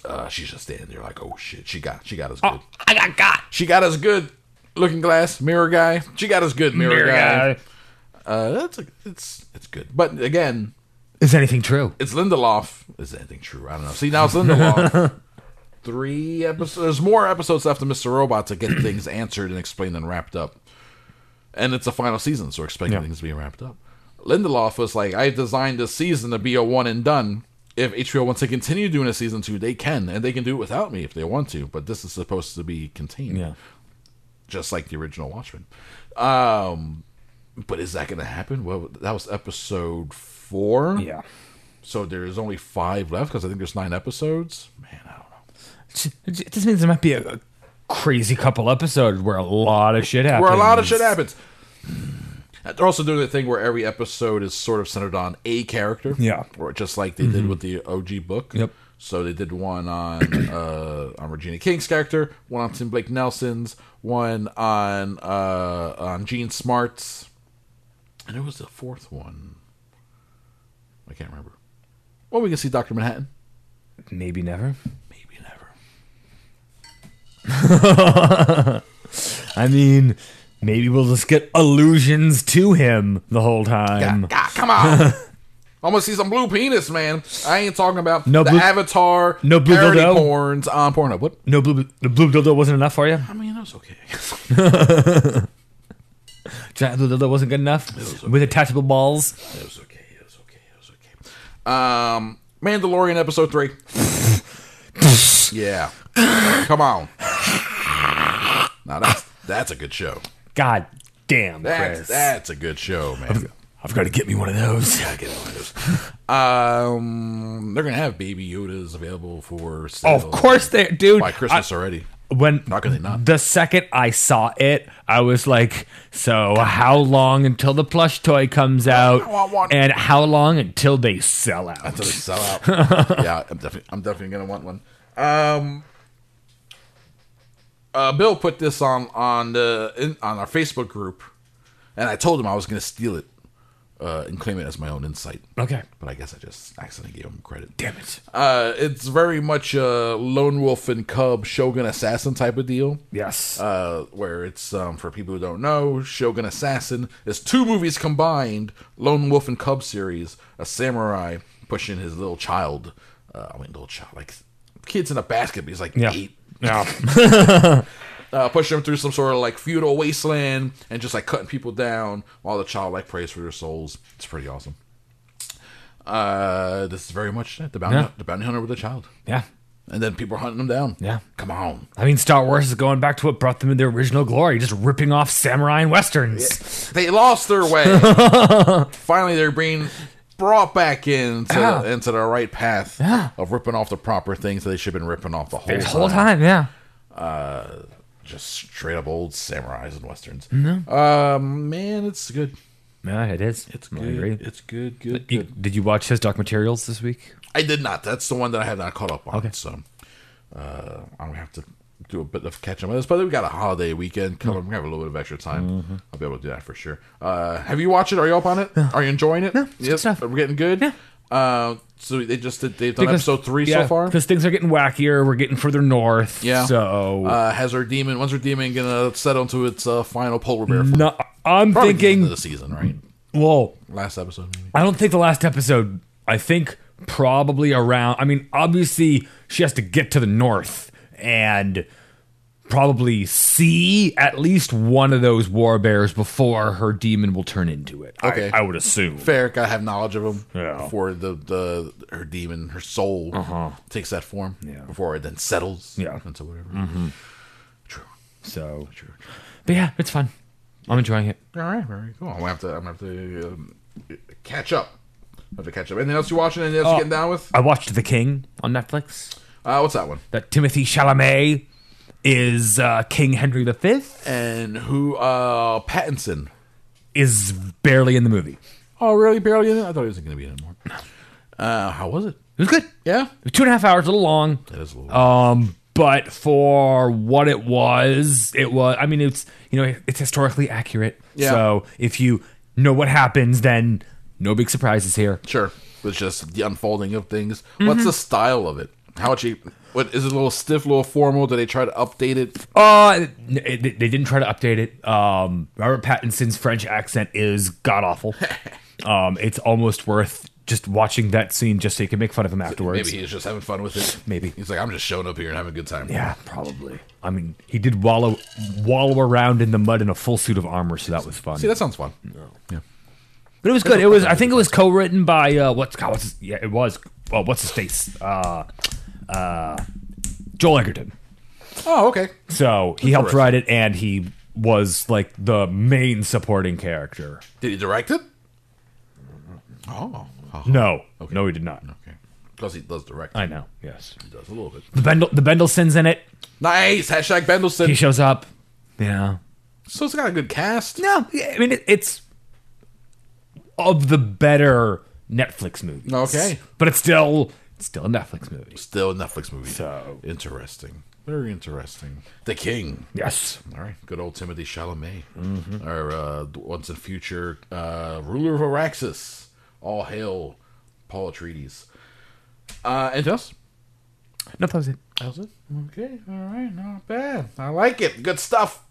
Uh, she's just standing there like, oh shit, she got, she got us good.
Oh, I got got.
She got us good. Looking glass, mirror guy. She got us good, mirror, guy. Uh, that's a, it's it's good. But again,
Is anything true?
it's Lindelof. Is anything true? I don't know. See, now it's Lindelof. Three episodes. There's more episodes left of Mr. Robot to get things answered and explained and wrapped up. And it's a final season, so we're expecting
Yeah.
things to be wrapped up. Lindelof was like, I designed this season to be a one and done. If HBO wants to continue doing a season two, they can, and they can do it without me if they want to. But this is supposed to be contained
Yeah.
just like the original Watchmen. Um, but is that going to happen? Well, that was episode four.
Yeah.
So there's only five left because I think there's nine episodes. Man, I don't know.
It just means there might be a crazy couple episodes where a lot of shit happens.
Where a lot of shit happens. They're also doing the thing where every episode is sort of centered on a character.
Yeah.
Or just like they did with the OG book.
Yep.
So they did one on uh, on Regina King's character, one on Tim Blake Nelson's, one on uh, on Jean Smart's, and there was the fourth one. I can't remember. Well, we can see Doctor Manhattan.
Maybe never. I mean, maybe we'll just get allusions to him the whole time.
God, God, come on. I'm gonna see some blue penis, man. I ain't talking about
No
the
blue-
Avatar,
no blue dildo?
porns on Pornhub. What?
No blue. The blue dildo wasn't enough for you.
I mean, that was okay.
Giant blue dildo wasn't good enough with attachable balls.
It was okay. It was okay. It was okay. Um, Mandalorian episode three. yeah, come on. Now that's that's a good show.
God damn,
That's
Chris.
that's a good show, man.
I've got to get me one of those.
Gotta get one of those. Um, they're gonna have Baby Yodas available for sale
of course they, dude.
by Christmas already.
When
Not gonna not.
the second I saw it, I was like, "So how long until the plush toy comes out,
want one.
and how long until they sell out?"
until they sell out. yeah, I'm definitely, I'm definitely gonna want one. Um, uh, Bill put this on on the in, on our Facebook group, and I told him I was gonna steal it uh, and claim it as my own insight.
Okay,
But I guess I just accidentally gave him credit.
damn it.
Uh, it's very much a lone wolf and cub Shogun assassin type of deal.
Yes.
Uh, where it's um, for people who don't know, Shogun Assassin is two movies combined: Lone Wolf and Cub series, a samurai pushing his little child. Uh, I mean, little child, like kids in a basket. But he's like
yeah.
eight.
Yeah.
Uh, pushing him through some sort of like feudal wasteland and just like cutting people down while the child like prays for their souls. It's pretty awesome. Uh, this is very much it, the bounty,
Yeah.
the bounty hunter with a child,
yeah.
and then people are hunting them down.
Yeah.
come on.
I mean, Star Wars is going back to what brought them in their original glory, just ripping off samurai and westerns.
they lost their way. Finally, they're being brought back into
Yeah.
into the right path
Yeah.
of ripping off the proper things that they should have been ripping off the whole
The
time.
whole time, yeah.
Just straight up old samurais and westerns. Um, man, it's good.
Yeah, it is.
It's good.
agree.
It's good. Good.
You-
Good.
did you watch his doc materials this week?
I did not. That's the one that I have not caught up on.
Okay.
So uh, I'm gonna have to do a bit of catching up on this. But we got a holiday weekend coming. We're gonna have a little bit of extra time.
Mm-hmm.
I'll be able to do that for sure. Uh, have you watched it? Are you up on it? Are you enjoying it?
Yeah, it's good stuff.
Are getting good?
Yeah.
Uh, so they just did. They've done episode three so far.
Because things are getting wackier. We're getting further north.
Yeah.
So
Uh, has our demon? When's our demon gonna settle into its uh, final polar bear? form?
no, I'm
Probably the end
thinking.
of the season, right?
Whoa.
Last episode, maybe.
I don't think the last episode. I think probably around. I mean, obviously she has to get to the north and probably see at least one of those war bears before her demon will turn into it.
Okay.
I, would assume.
Fair, gotta have knowledge of them
Yeah.
before the, the her demon, her soul, takes that form.
Yeah.
Before it then settles.
Yeah.
Into whatever. True.
So,
True.
but yeah, it's fun. I'm enjoying it.
All right, very cool. I'm gonna have to. I'm gonna have to um, catch up. I have to catch up. Anything else you watching? Anything else you
Oh.
getting down with?
I watched The King on Netflix.
Uh, what's that one?
That Timothée Chalamet is uh, King Henry V.
And who? Uh, Pattinson.
Is barely in the movie.
Oh, really? Barely in it? I thought he wasn't going to be in it more. Uh, how was it?
It was good.
Yeah,
Two and a half hours, a little long.
that is a little.
Um, but for what it was, it was. I mean, it's you know, it's historically accurate.
Yeah.
So if you know what happens, then no big surprises here.
sure, it's just the unfolding of things. What's the style of it? How much? You, what is it? A little stiff, a little formal? Do they try to update it?
Uh, it, it- they didn't try to update it. Um, Robert Pattinson's French accent is god awful. um, it's almost worth just watching that scene just so you can make fun of him afterwards.
Maybe he's just having fun with it.
Maybe.
he's like, I'm just showing up here and having a good time.
Yeah, probably. I mean, he did wallow wallow around in the mud in a full suit of armor, so that was fun.
See, that sounds fun. Yeah.
But it was good. It was. I think it was co-written by uh, what's God, what's his, yeah, it was. Well, what's his face? Uh, uh, Joel Edgerton.
Oh, okay.
So he helped write it, and he was like the main supporting character.
Did he direct it? Oh, oh,
No, no, he did not.
okay. Because he does direct.
I know. Yes,
He does a little bit.
the Bendel, the Bendelsons in it.
Nice. Hashtag Bendelson.
He shows up. Yeah.
so it's got a good cast.
No, I mean it, it's of the better Netflix movies.
Okay.
but it's still it's still a Netflix movie.
Still a Netflix movie.
So-
interesting. Very interesting. The King.
Yes.
All right, good old Timothée Chalamet, or uh, once in future uh, ruler of Arrakis. All hail Paul Atreides. Uh, and else?
No, that was it.
That was it. Okay, all right, not bad. I like it. Good stuff.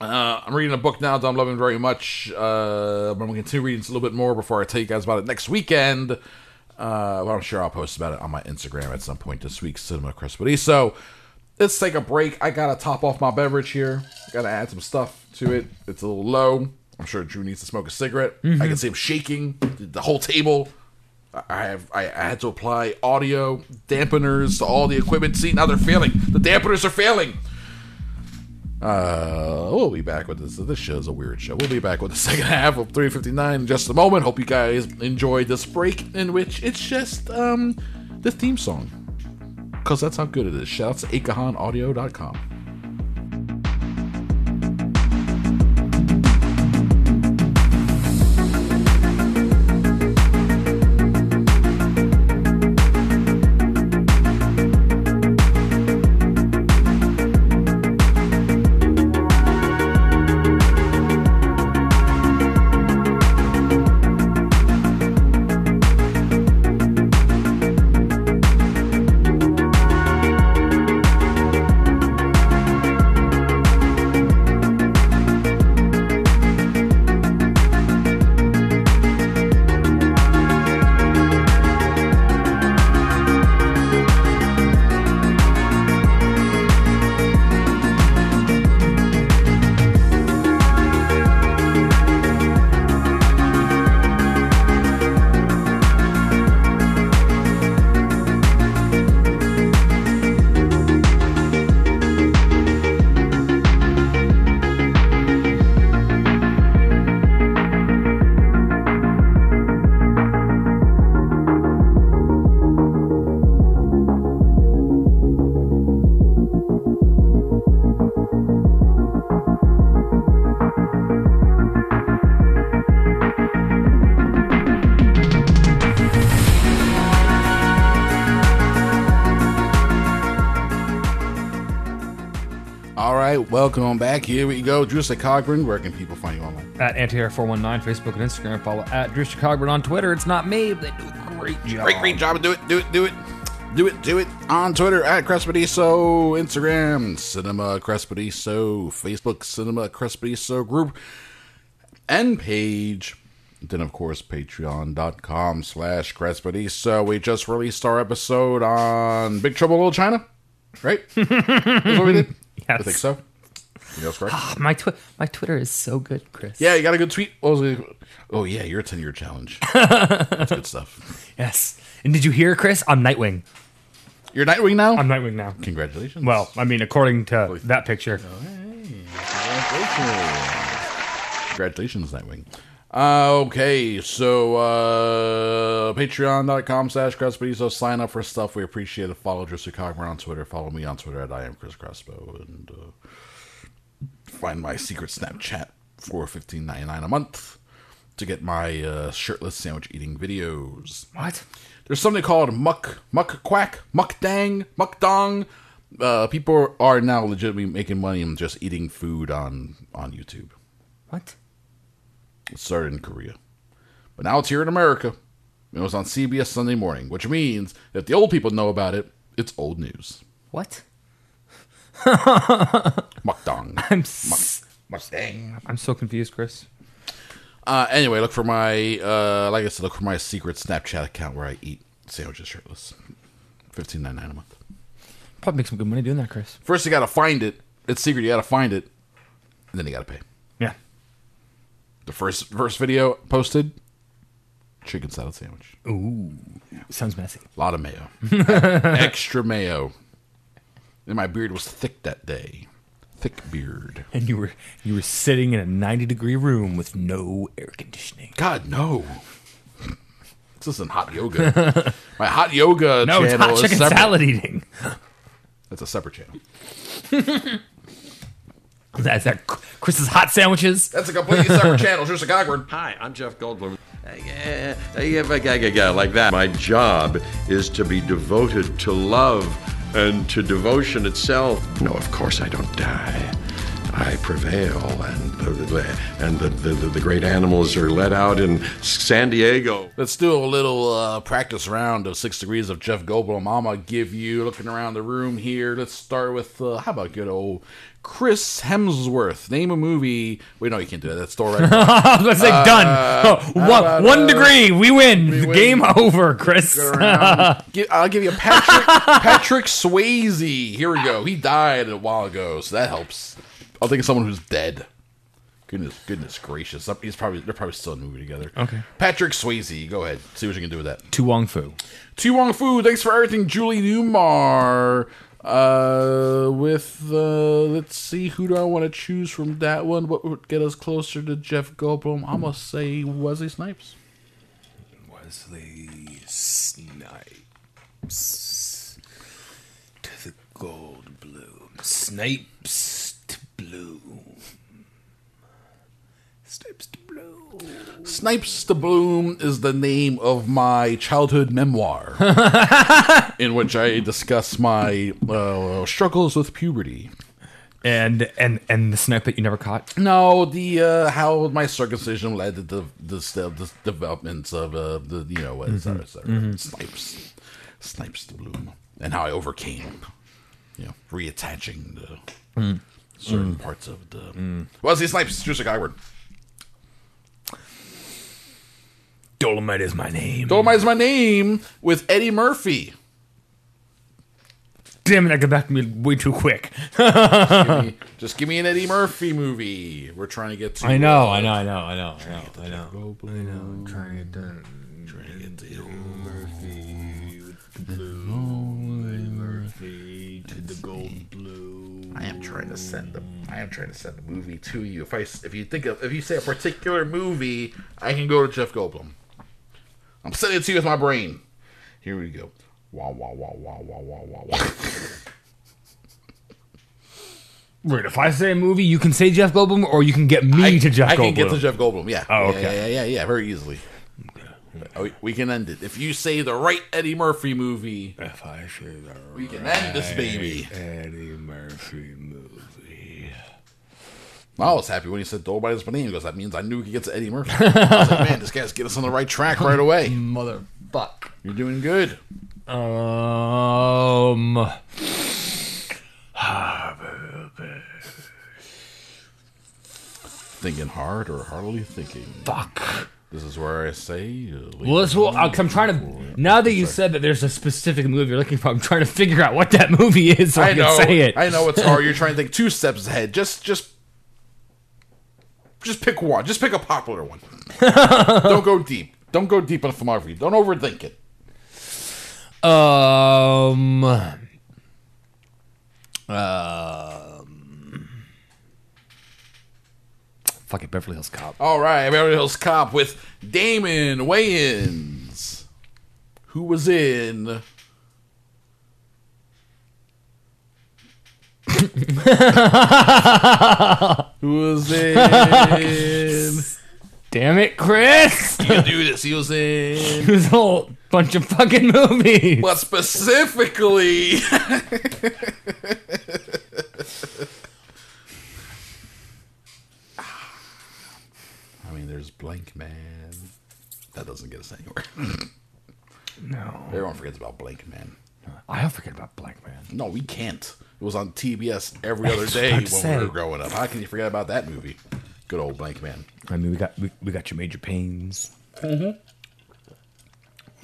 Uh, I'm reading a book now that I'm loving very much. Uh, I'm going to continue reading a little bit more before I tell you guys about it next weekend. Uh, but I'm sure I'll post about it on my Instagram at some point this week, Cinema Crespody. So let's take a break. I got to top off my beverage here. got to add some stuff to it. It's a little low. I'm sure Drew needs to smoke a cigarette. I can see him shaking the- whole table. I have I had to apply audio dampeners to all the equipment. See now they're failing. The dampeners are failing. Uh, we'll be back with this. This show's a weird show. We'll be back with the second half of 359 in just a moment. Hope you guys enjoyed this break in which it's just um the theme song. Cause that's how good it is. Shouts to. Welcome back. Here we go. Drew Cogburn. Where can people find you online?
At Antiair419, Facebook and Instagram. Follow at Drew Chicago on Twitter. It's not me, but they do a great job.
Great, great job. Do it, do it, do it. Do it, do it. On Twitter, at Crespediso. Instagram, Cinema Crespediso. Facebook, Cinema Crespediso group and page. Then, of course, patreon.com slash Crespediso. We just released our episode on Big Trouble in Little China. Right? That's what we did?
Yes.
I think so. You know, correct?
My, twi- my Twitter is so good, Chris.
Yeah, you got a good tweet. What was it? Oh, yeah, your 10 year challenge. That's good stuff.
Yes. And did you hear, Chris? I'm Nightwing.
You're Nightwing now?
I'm Nightwing now.
Congratulations.
Well, I mean, according to that picture.
Congratulations. Congratulations, Nightwing. Uh, okay, so uh, patreon.com slash Crespediso. Sign up for stuff. We appreciate it. Follow Jesse Cogburn on Twitter. Follow me on Twitter at I am Chris Crespo. And uh, find my secret Snapchat for fifteen ninety nine a month to get my uh, shirtless sandwich eating videos.
What?
There's something called muck, muck quack, muck dang, muck dong. Uh, people are now legitimately making money and just eating food on on YouTube.
What?
It started in Korea, but now it's here in America. It was on CBS Sunday morning, which means if the old people know about it, it's old news.
What?
Mukdang.
I'm s-
Mukdang.
I'm so confused, Chris.
Uh, anyway, look for my uh, like I said, look for my secret Snapchat account where I eat sandwiches shirtless. Fifteen ninety nine a month.
Probably make some good money doing that, Chris.
First, you got to find it. It's secret. You got to find it, and then you got to pay.
Yeah.
The first first video posted, chicken salad sandwich.
Ooh. Sounds messy.
A lot of mayo, extra mayo. And my beard was thick that day, thick beard.
And you were you were sitting in a 90 degree room with no air conditioning.
God no. This isn't hot yoga. My hot yoga
No, it's
channel
hot chicken
separate.
salad eating.
That's a separate channel.
That's that Chris's hot sandwiches.
That's a completely separate channel. Here's a Cogburn.
Hi, I'm Jeff Goldblum. Yeah, yeah, yeah, yeah, yeah, like that. My job is to be devoted to love and to devotion itself. No, of course I don't die. I prevail, and the, and the, the, the great animals are let out in San Diego.
Let's do a little uh, practice round of six degrees of Jeff Goldblum. I'm gonna give you looking around the room here. Let's start with uh, how about good old Chris Hemsworth? Name a movie. Wait, no, you can't do that. That's store right. now.
I was gonna say done. Oh, one,
about,
one
uh,
degree. We win.
win.
Game over, Chris.
Go around. Gi- I'll give you Patrick Patrick Swayze. Here we go. He died a while ago, so that helps. I'll think of someone who's dead. Goodness, goodness gracious! He's probably they're probably still in the movie together.
Okay.
Patrick Swayze. Go ahead. See what you can do with that.
To Wong Foo.
To Wong Foo, thanks for everything, Julie Newmar. Uh, with uh, let's see, who do I want to choose from that one? What would get us closer to Jeff Goldblum? I'm gonna say Wesley Snipes.
Wesley Snipes to the gold bloom. Snipes to bloom. Snipes to bloom.
Snipes to Bloom is the name of my childhood memoir, in which I discuss my uh, struggles with puberty.
And and and the snipe that you never caught.
No, the uh, how my circumcision led to the the, the, the developments of uh, the you know et cetera, et cetera. Snipes, Snipes to Bloom, and how I overcame, you know, reattaching the certain parts of the. Wesley Snipes, Juicy Skyward.
Dolomite is my name.
Dolomite is my name with Eddie Murphy.
Damn it! I got back to me way too quick.
Give me- just give me an Eddie Murphy movie. We're trying to get to.
I know,
uh,
I know, I know, I know, I know, I know. I know. I'm trying to get done.
Trying to get to
Murphy to the gold blue.
I am trying to send the I am trying to send the movie to you. If I if you think of if you say a particular movie, I can go to Jeff Goldblum. I'm sending it to you with my brain. Here we go. Wow wow wow wow wow wow wow wow.
Wait, if I say a movie, you can say Jeff Goldblum, or you can get me
I,
to Jeff
I
Goldblum.
can get to Jeff Goldblum. Yeah.
Oh, okay.
Yeah, yeah, yeah, yeah, very easily. Uh, We, we can end it if you say the right Eddie Murphy movie.
If I say the
We can end this baby.
Eddie Murphy movie.
I was happy when he said Dolomite is my name because that means I knew we could get to Eddie Murphy. I was like, man, this guy's getting us on the right track right away.
Motherfuck.
You're doing good.
Um.
Thinking hard or hardly thinking.
Fuck.
This is where I say. Uh,
Well, let's, well, uh, I'm trying to. Now that you said that there's a specific movie you're looking for, I'm trying to figure out what that movie is so I,
I know.
can say it.
I know it's hard. You're trying to think two steps ahead. Just, just, just pick one. Just pick a popular one. Don't go deep. Don't go deep on filmography. Don't overthink it.
Um. Um. Fuck it, Beverly Hills Cop.
All right, Beverly Hills Cop with Damon Wayans, who was in. was in?
Damn it, Chris!
You can do this. He was in.
There's a whole bunch of fucking movies.
But specifically, I mean, there's Blankman. That doesn't get us anywhere.
No.
Everyone forgets about Blankman.
I don't forget about Blankman.
No, we can't. It was on TBS every other day when
say.
we were growing up. How can you forget about that movie? Good old Blankman.
I mean, we got we, we got your major pains. Mm-hmm.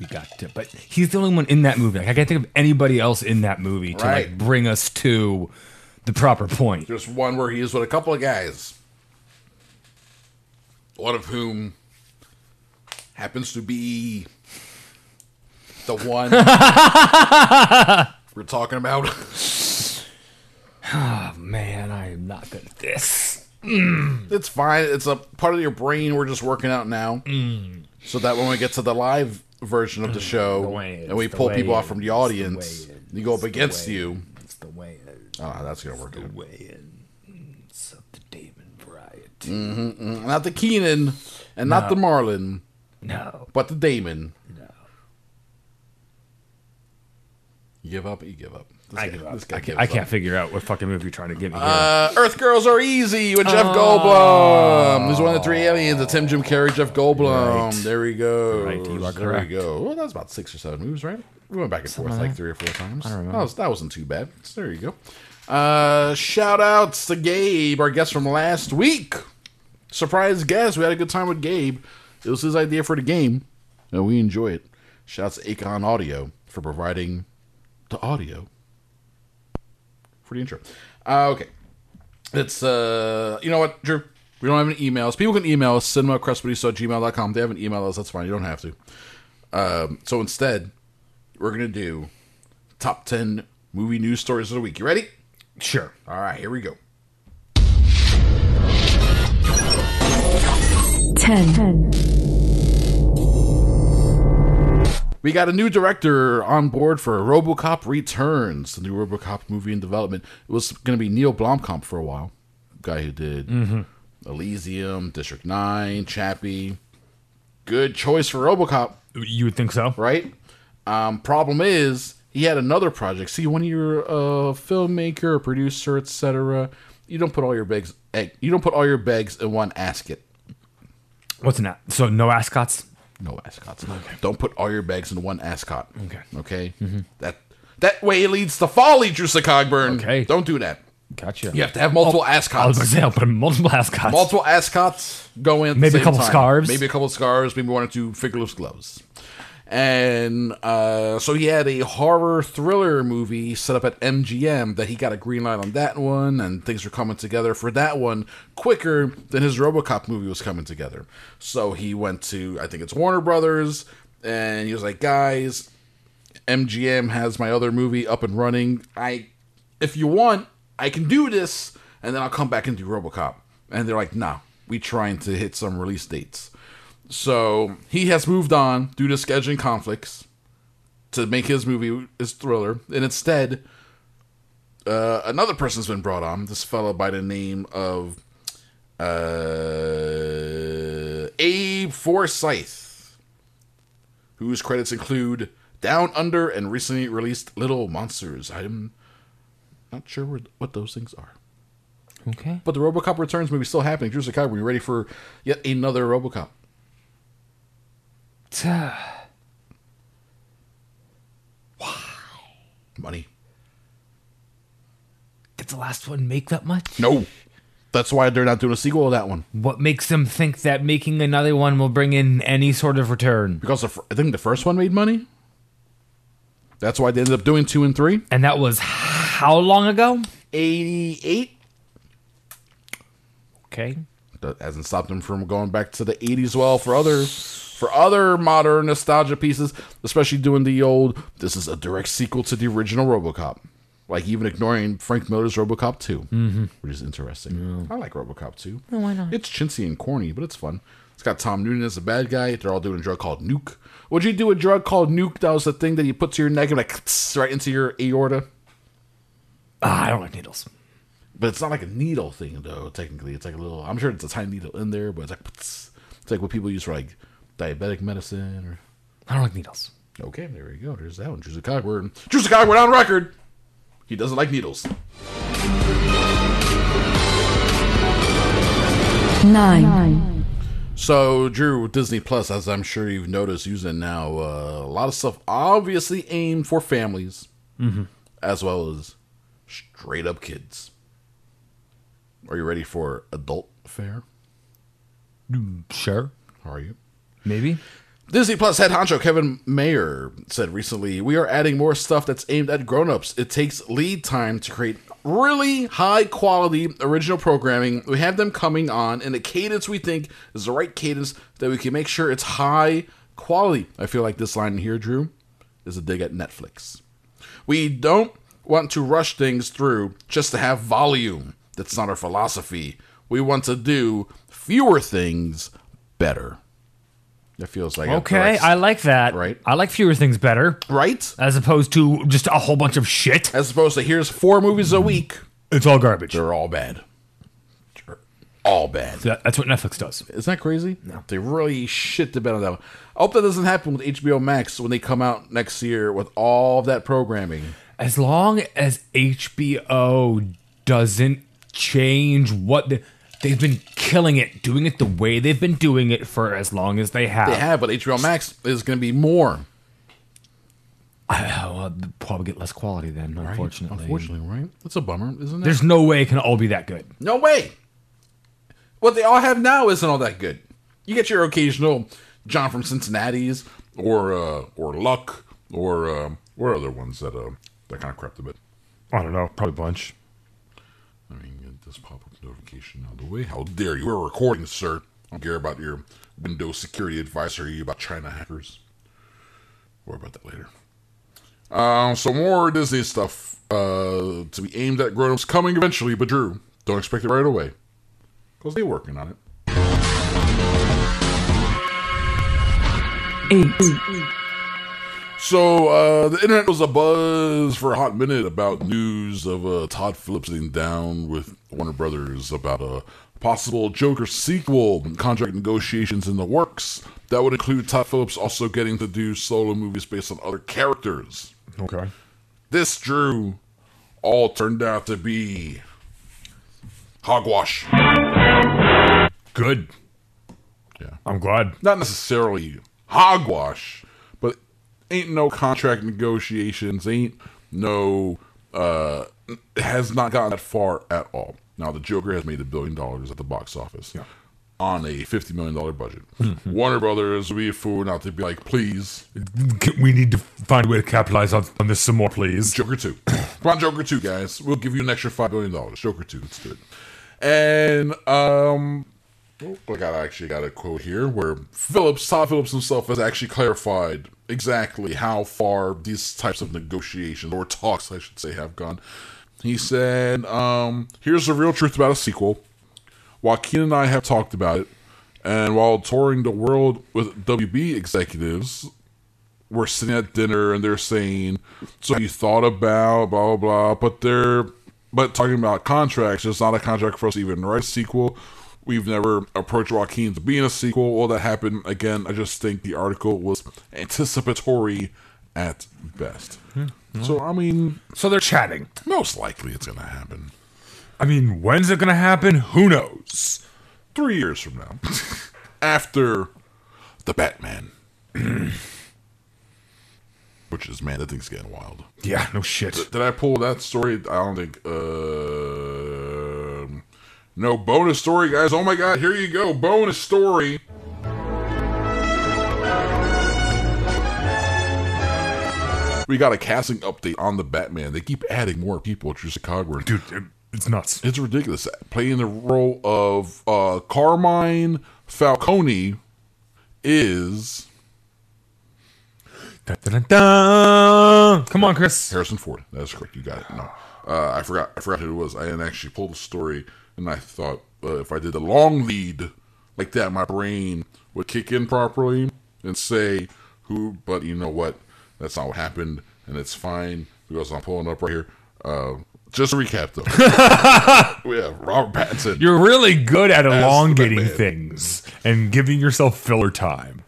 We got, to, but he's the only one in that movie. Like, I can't think of anybody else in that movie to
Right.
like bring us to the proper point.
There's one where he is with a couple of guys, one of whom happens to be the one we're talking about.
Oh man, I am not good at this. Mm.
It's fine. It's a part of your brain we're just working out now, mm. so that when we get to the live version of the mm, show
The
and we pull people off from the
the
audience,
way
you go up
the
against you.
It's the way it
Oh, ah, that's gonna work.
the way it's of the Damon variety. Mm-hmm, mm-hmm.
Not the Keenen and not the Marlon,
No,
but the Damon.
no.
You give up. You give up. This
I
guy-
give up. I, can't, I can't figure out what fucking movie you're trying to give me here.
Uh, Earth Girls Are Easy with Jeff Goldblum. He's one of the three aliens. It's him, Jim Carrey, Jeff Goldblum.
Right.
There we go.
Right, you are
There
correct.
we go. Well, that was about six or seven movies, right? We went back and forth like three or four times. I
don't remember.
That, was, that wasn't too bad. So there you go. Uh, shout outs to Gabe, our guest from last week. Surprise guest. We had a good time with Gabe. It was his idea for the game, and we enjoy it. Shouts to Acon Audio for providing the audio for the intro. Uh, okay. It's, uh, you know what, Drew? We don't have any emails. People can email us, cinemacrespediso at gmail.com. They haven't emailed us. That's fine. You don't have to. Um, so instead, we're going to do top 10 movie news stories of the week. You ready?
sure.
All right, here we go.
10,
We got a new director on board for RoboCop Returns, the new RoboCop movie in development. It was going to be Neil Blomkamp for a while, guy who did Elysium, District Nine, Chappie. Good choice for RoboCop,
You would think so?
right? Um, problem is, he had another project. See, when you're a filmmaker, a producer, etc., you don't put all your bags. egg- You don't put all your bags in one basket.
What's in that? So no ascots.
No ascots. Don't put all your bags in one ascot.
Okay.
Okay. Mm-hmm. That that way leads to folly, Drewsa Cogburn.
Okay.
Don't do that.
Gotcha.
You have to have multiple oh,
I was
ascots.
say I'll put multiple ascots.
Multiple ascots go in.
Maybe a couple
time.
scarves.
Maybe a couple scarves. Maybe one or two fingerless gloves. And uh, so he had a horror thriller movie set up at MGM that he got a green light on that one, and things were coming together for that one quicker than his RoboCop movie was coming together. So he went to I think it's Warner Brothers, and he was like, "Guys, MGM has my other movie up and running. I, if you want, I can do this, and then I'll come back and do RoboCop." And they're like, "Nah, we trying to hit some release dates." So he has moved on due to scheduling conflicts to make his movie his thriller, and instead, uh, another person's been brought on. This fellow by the name of uh, Abe Forsythe, whose credits include Down Under and recently released Little Monsters. I'm not sure what- those things are.
Okay.
But the RoboCop Returns movie is still happening. Drew Sakai, are you ready for yet another RoboCop? Money.
Did the last one make that much?
No. That's why they're not doing a sequel to that one.
What makes them think that making another one will bring in any sort of return?
Because the, I think the first one made money. That's why they ended up doing two and three.
And that was how long ago?
88.
Okay.
That hasn't stopped them from going back to the 80s well for other for other modern nostalgia pieces, especially doing the old this is a direct sequel to the original RoboCop. Like even ignoring Frank Miller's RoboCop 2, mm-hmm. which is interesting. I like RoboCop 2. why not? It's chintzy and corny, but it's fun. It's got Tom Noonan as a bad guy. They're all doing a drug called Nuke. Would you do a drug called Nuke? That was the thing that you put to your neck and like right into your aorta.
Ah, I don't like needles.
But it's not like a needle thing though. Technically, it's like a little. I'm sure it's a tiny needle in there, but it's like it's like what people use for like diabetic medicine or.
I don't like needles.
Okay, there we go. There's that one. Juicy Cogward. Juicy Cogward on record. He doesn't like needles.
Nine.
So, Drew, Disney Plus, as I'm sure you've noticed, using now uh, a lot of stuff obviously aimed for families, as well as straight up kids. Are you ready for adult fare?
Sure.
How are you?
Maybe.
Disney Plus head honcho Kevin Mayer said recently, "We are adding more stuff that's aimed at grown-ups. It takes lead time to create really high quality original programming. We have them coming on in a cadence we think is the right cadence that we can make sure it's high quality." I feel like this line here, Drew, is a dig at Netflix. We don't want to rush things through just to have volume. That's not our philosophy. We want to do fewer things better. It feels like
Okay, I like that.
Right.
I like fewer things better,
right?
as opposed to just a whole bunch of shit.
As opposed to here's four movies a week.
It's all garbage.
They're all bad. They're all bad.
That- That's what Netflix does.
Isn't that crazy? No. They really shit the bed on that one. I hope that doesn't happen with HBO Max when they come out next year with all of that programming.
As long as HBO doesn't change what the, they've been killing it, doing it the way they've been doing it for as long as they have.
They have, but HBO Max is going to be more.
Uh, well, probably get less quality then,
right?
unfortunately.
Unfortunately, right? That's a bummer, isn't it?
There's no way it can all be that good.
No way. What they all have now isn't all that good. You get your occasional John from Cincinnati's or uh, or Luck or uh, what are other ones that uh, that kind of crept a bit.
I don't know, probably a bunch.
I mean, get this pop notification out of the way. How dare you? We're recording, sir. I don't care about your Windows security advisory about China hackers. Worry about that later. Um, so more Disney stuff uh, to be aimed at grown-ups coming eventually, but Drew, don't expect it right away. Because they're working on it.
Eight.
So uh, the internet was a buzz for a hot minute about news of uh, Todd Phillips sitting down with Warner Brothers about a possible Joker sequel, contract negotiations in the works. That would include Todd Phillips also getting to do solo movies based on other characters.
Okay.
This Drew all turned out to be hogwash.
Good.
Yeah.
I'm glad.
not necessarily hogwash, but ain't no contract negotiations, ain't no uh has not gotten that far at all. Now the Joker has made a billion dollars at the box office on a fifty million dollar budget. Warner Brothers would be a fool not to be like, please,
We need to find a way to capitalize on, on this some more, please.
Joker two. Come on, Joker two, guys. We'll give you an extra five billion dollars. Joker two, let's do it. And um oh, I actually got a quote here where Phillips, Todd Phillips himself has actually clarified exactly how far these types of negotiations or talks I should say have gone. He said, um, here's the real truth about a sequel. Joaquin and I have talked about it, and while touring the world with WB executives, we're sitting at dinner and they're saying, "So you thought about blah blah blah," but they're but talking about contracts. It's not a contract for us to even write a sequel. We've never approached Joaquin to be in a sequel. Well, that happened again. I just think the article was anticipatory at best. So I mean,
So they're chatting.
most likely it's gonna happen
I mean, when's it going to happen? Who knows?
three years from now, after the Batman. Which is man, that thing's getting wild.
Yeah, no shit.
Did I pull that story? I don't think. Uh, no bonus story, guys. Oh my god, here you go. Bonus story. We got a casting update on the Batman. They keep adding more people to Chicago.
Dude, it- it's nuts.
It's ridiculous. Playing the role of uh, Carmine Falcone is
Dun, dun, dun, dun. Come on, Chris.
Harrison Ford. That's correct. You got it. No, uh, I forgot. I forgot who it was. I didn't actually pull the story, and I thought uh, if I did a long lead like that, my brain would kick in properly and say who. But you know what? That's not what happened, and it's fine because I'm pulling up right here. Uh, just to recap, though, we have Robert Pattinson.
You're really good at elongating things and giving yourself filler time.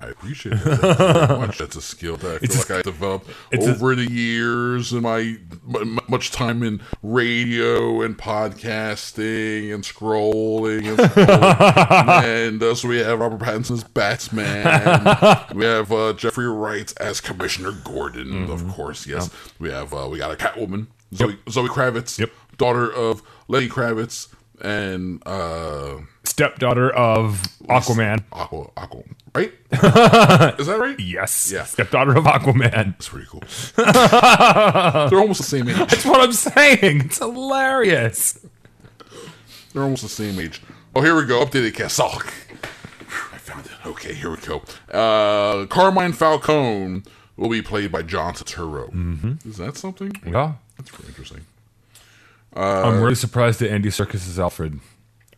I appreciate that very much. That's a skill that I feel
It's
like I developed
it's a-
over the years and my m- much time in radio and podcasting and scrolling and, scrolling. and uh, so we have Robert Pattinson's Batman. we have uh, Jeffrey Wright as Commissioner Gordon,
Mm-hmm.
of course. Yes, we have uh, we got a Catwoman, Zoe, Zoe Kravitz, yep. daughter of Lenny Kravitz and uh,
Stepdaughter of Aquaman.
Aqua, Aqua, right? Is that right?
Yes.
Yeah.
Stepdaughter of Aquaman.
That's pretty cool. They're almost the same age.
That's what I'm saying. It's hilarious.
They're almost the same age. Oh, here we go. Updated cast. Oh, I found it. Okay, here we go. Uh, Carmine Falcone will be played by John Turturro. Mm-hmm. Is that something?
Yeah.
That's pretty interesting.
I'm really surprised that Andy Serkis is Alfred.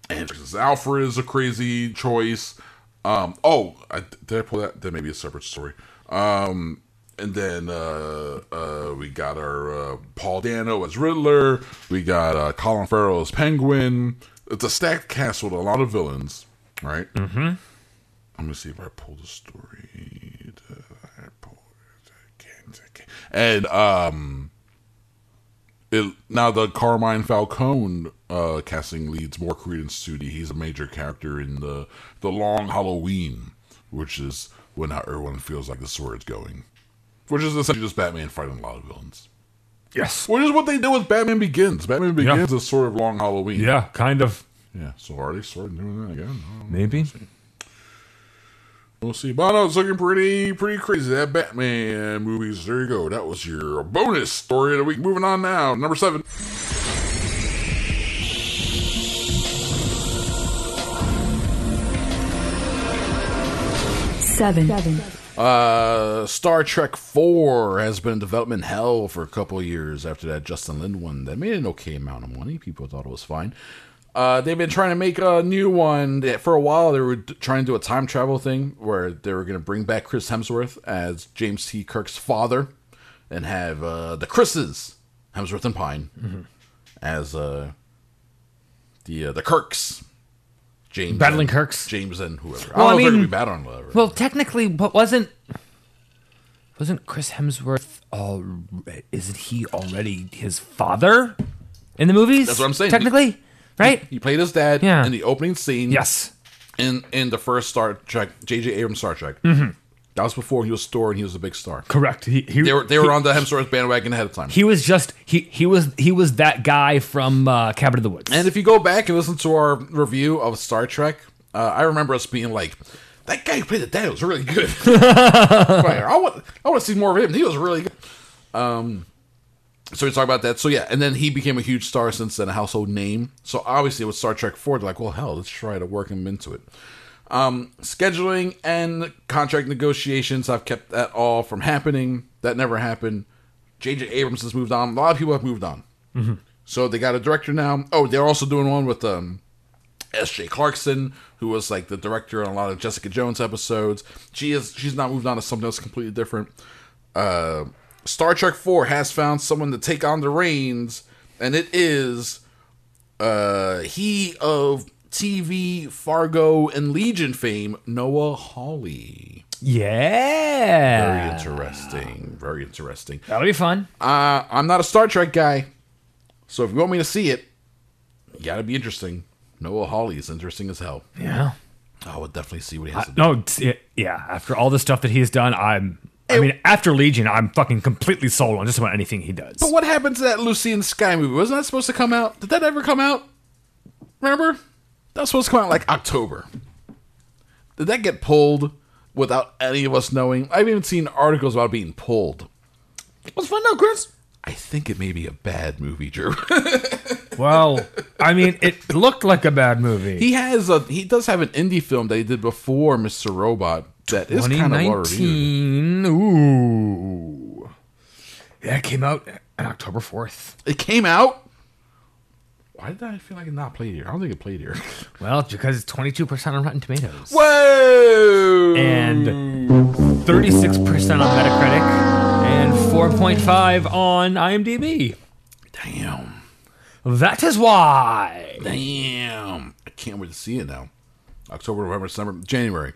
And Alfred is a crazy choice. Um, oh, I, did I pull that? That may be a separate story. Um, and then uh, uh, we got our uh, Paul Dano as Riddler. We got uh, Colin Farrell as Penguin. It's a stacked cast with a lot of villains, right? Mm-hmm. I'm gonna see if I pull the story. I pull it? I can't, I can't. And um, it, now the Carmine Falcone uh, casting leads more credence to the he's a major character in the the Long Halloween, which is when how everyone feels like this is where it's going, which is essentially just Batman fighting a lot of villains.
Yes.
Which is what they did with Batman Begins. Batman Begins is sort of Long Halloween.
Yeah, kind of.
yeah. So are they sort of doing that again? Know.
Maybe.
We'll see. But no, it's looking pretty, pretty crazy. That Batman movies. There you go. That was your bonus story of the week. Moving on now, number seven.
seven,
Uh, Star Trek Four has been in development hell for a couple of years after that Justin Lin one that made an okay amount of money. People thought it was fine. Uh, they've been trying to make a new one. For a while, they were trying to do a time travel thing where they were going to bring back Chris Hemsworth as James T. Kirk's father, and have uh, the Chris's Hemsworth and Pine as uh, the uh, the Kirks. James
Battling
and-
Kirks?
James and whoever.
Well,
I
I
don't know if they're
mean-
battling whatever.
Well, technically, but wasn't wasn't Chris Hemsworth? All isn't he already his father in the movies?
That's what I'm saying.
Technically, right?
He played his dad
Yeah.
in the opening scene.
Yes.
In in the first Star Trek, J.J. Abrams Star Trek. Mm-hmm. That was before he was Thor and he was a big star.
Correct. He, he,
They were they were
he,
on the Hemsworth bandwagon ahead of time.
He was just he he was he was that guy from uh, Cabin of the Woods.
and if you go back and listen to our review of Star Trek, uh, I remember us being like, "That guy who played the dad was really good." I want I want to see more of him. He was really good. Um, so we talk about that. So yeah, and then he became a huge star since then, a household name. So obviously with Star Trek Four, they're like, well, hell, let's try to work him into it. Um, scheduling and contract negotiations have kept that all from happening. That never happened. J.J. Abrams has moved on. A lot of people have moved on. So they got a director now. Oh, they're also doing one with um, S.J. Clarkson, who was like the director on a lot of Jessica Jones episodes. She is she's not moved on to something else completely different. Uh, Star Trek Four has found someone to take on the reins, and it is uh, he of TV, Fargo, and Legion fame, Noah Hawley.
yeah,
Very interesting. Very interesting.
That'll be fun.
Uh, I'm not a Star Trek guy, so if you want me to see it, you gotta be interesting. Noah Hawley is interesting as hell.
Yeah.
I would definitely see what he has to do.
No, yeah. After all the stuff that he's done, I'm. I mean, after Legion, I'm fucking completely sold on just about anything he does.
But what happened to that Lucy in the Sky movie? Wasn't that supposed to come out? Did that ever come out? Remember? That was supposed to come out like October. Did that get pulled without any of us knowing? I've even seen articles about it being pulled. Let's find out, Chris. I think it may be a bad movie, Drew.
Well, I mean, it looked like a bad movie.
he has a he does have an indie film that he did before Mr. Robot that is kind of well reviewed.
2019. Ooh. Yeah, it came out on October 4th.
It came out. Why did I feel like it not played here? I don't think it played here.
Well, it's because it's 22% on Rotten Tomatoes.
Whoa!
And 36% on Metacritic and 4.5 on IMDb.
damn,
That is why.
damn! I can't wait to see it now. October, November, December, January.